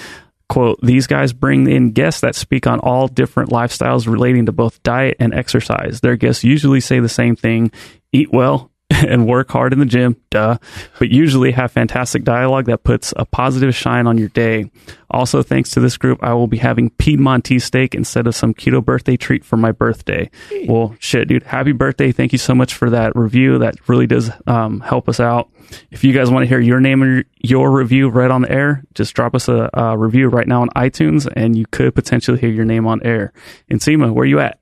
Quote, these guys bring in guests that speak on all different lifestyles relating to both diet and exercise. Their guests usually say the same thing eat well and work hard in the gym, duh, but usually have fantastic dialogue that puts a positive shine on your day. Also, thanks to this group, I will be having Piedmontese steak instead of some keto birthday treat for my birthday. Well, shit, dude, happy birthday. Thank you so much for that review. That really does um, help us out. If you guys want to hear your name and your review right on the air, just drop us a, a review right now on iTunes and you could potentially hear your name on air. And Seema, where you at?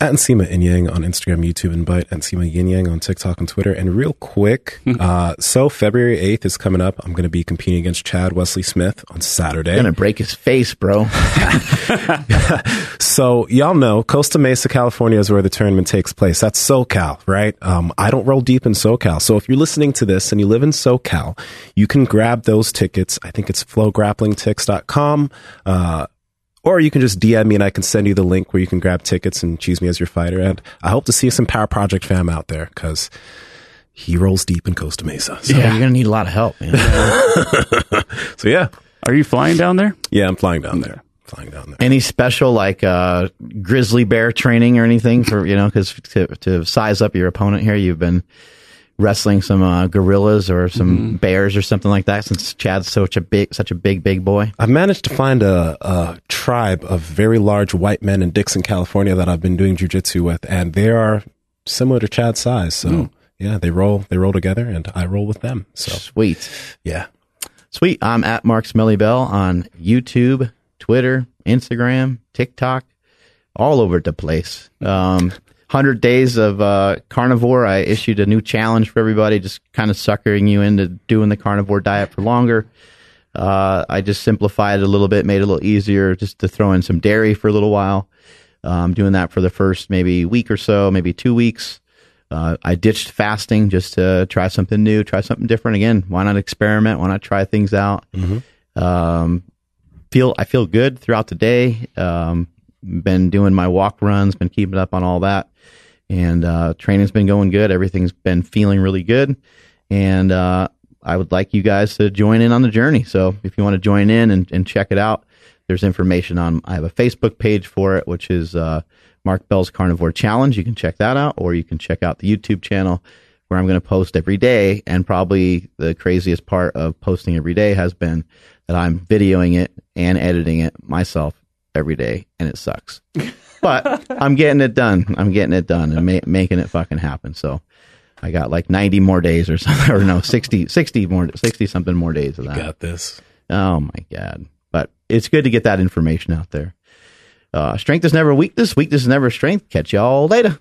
At Nsima Inyang on Instagram, YouTube, and Byte. At Nsima Inyang on TikTok and Twitter. And real quick, uh, so February 8th is coming up. I'm going to be competing against Chad Wesley Smith on Saturday. Gonna break his face, bro. So y'all know Costa Mesa, California is where the tournament takes place. That's SoCal, right? Um, I don't roll deep in SoCal. So if you're listening to this and you live in SoCal, you can grab those tickets. I think it's flowgrapplingtix.com. Uh, or you can just DM me and I can send you the link where you can grab tickets and choose me as your fighter. And I hope to see some Power Project fam out there because he rolls deep in Costa Mesa. So Yeah, you're gonna need a lot of help, man. so yeah. Are you flying down there? Yeah, I'm flying down there. Flying down there. Any special like uh, grizzly bear training or anything for you know because to to size up your opponent here, you've been wrestling some uh, gorillas or some bears or something like that since Chad's such a big such a big big boy. I've managed to find a, a tribe of very large white men in Dixon, California that I've been doing jujitsu with, and they are similar to Chad's size. So yeah, they roll they roll together, and I roll with them. So Sweet. yeah, Sweet. I'm at Mark Smelly Bell on YouTube, Twitter, Instagram, TikTok, all over the place. Um, 100 days of uh, carnivore. I issued a new challenge for everybody, just kind of suckering you into doing the carnivore diet for longer. Uh, I just simplified it a little bit, made it a little easier just to throw in some dairy for a little while. Um, doing that for the first maybe week or so, maybe two weeks. Uh, I ditched fasting just to try something new, try something different. Again, why not experiment? Why not try things out? Um, feel I feel good throughout the day. Um, been doing my walk runs, been keeping up on all that, and uh, training's been going good. Everything's been feeling really good, and uh, I would like you guys to join in on the journey. So if you want to join in and, and check it out, there's information on. I have a Facebook page for it, which is uh, Mark Bell's Carnivore Challenge. You can check that out, or you can check out the YouTube channel where I'm going to post every day. And probably the craziest part of posting every day has been that I'm videoing it and editing it myself every day, and it sucks. But I'm getting it done. I'm getting it done and ma- making it fucking happen. So I got like 90 more days or something, or no, 60, 60 more, 60 something more days of that. got this. Oh my god! But it's good to get that information out there. Uh, strength is never weakness. Weakness is never strength. Catch y'all later.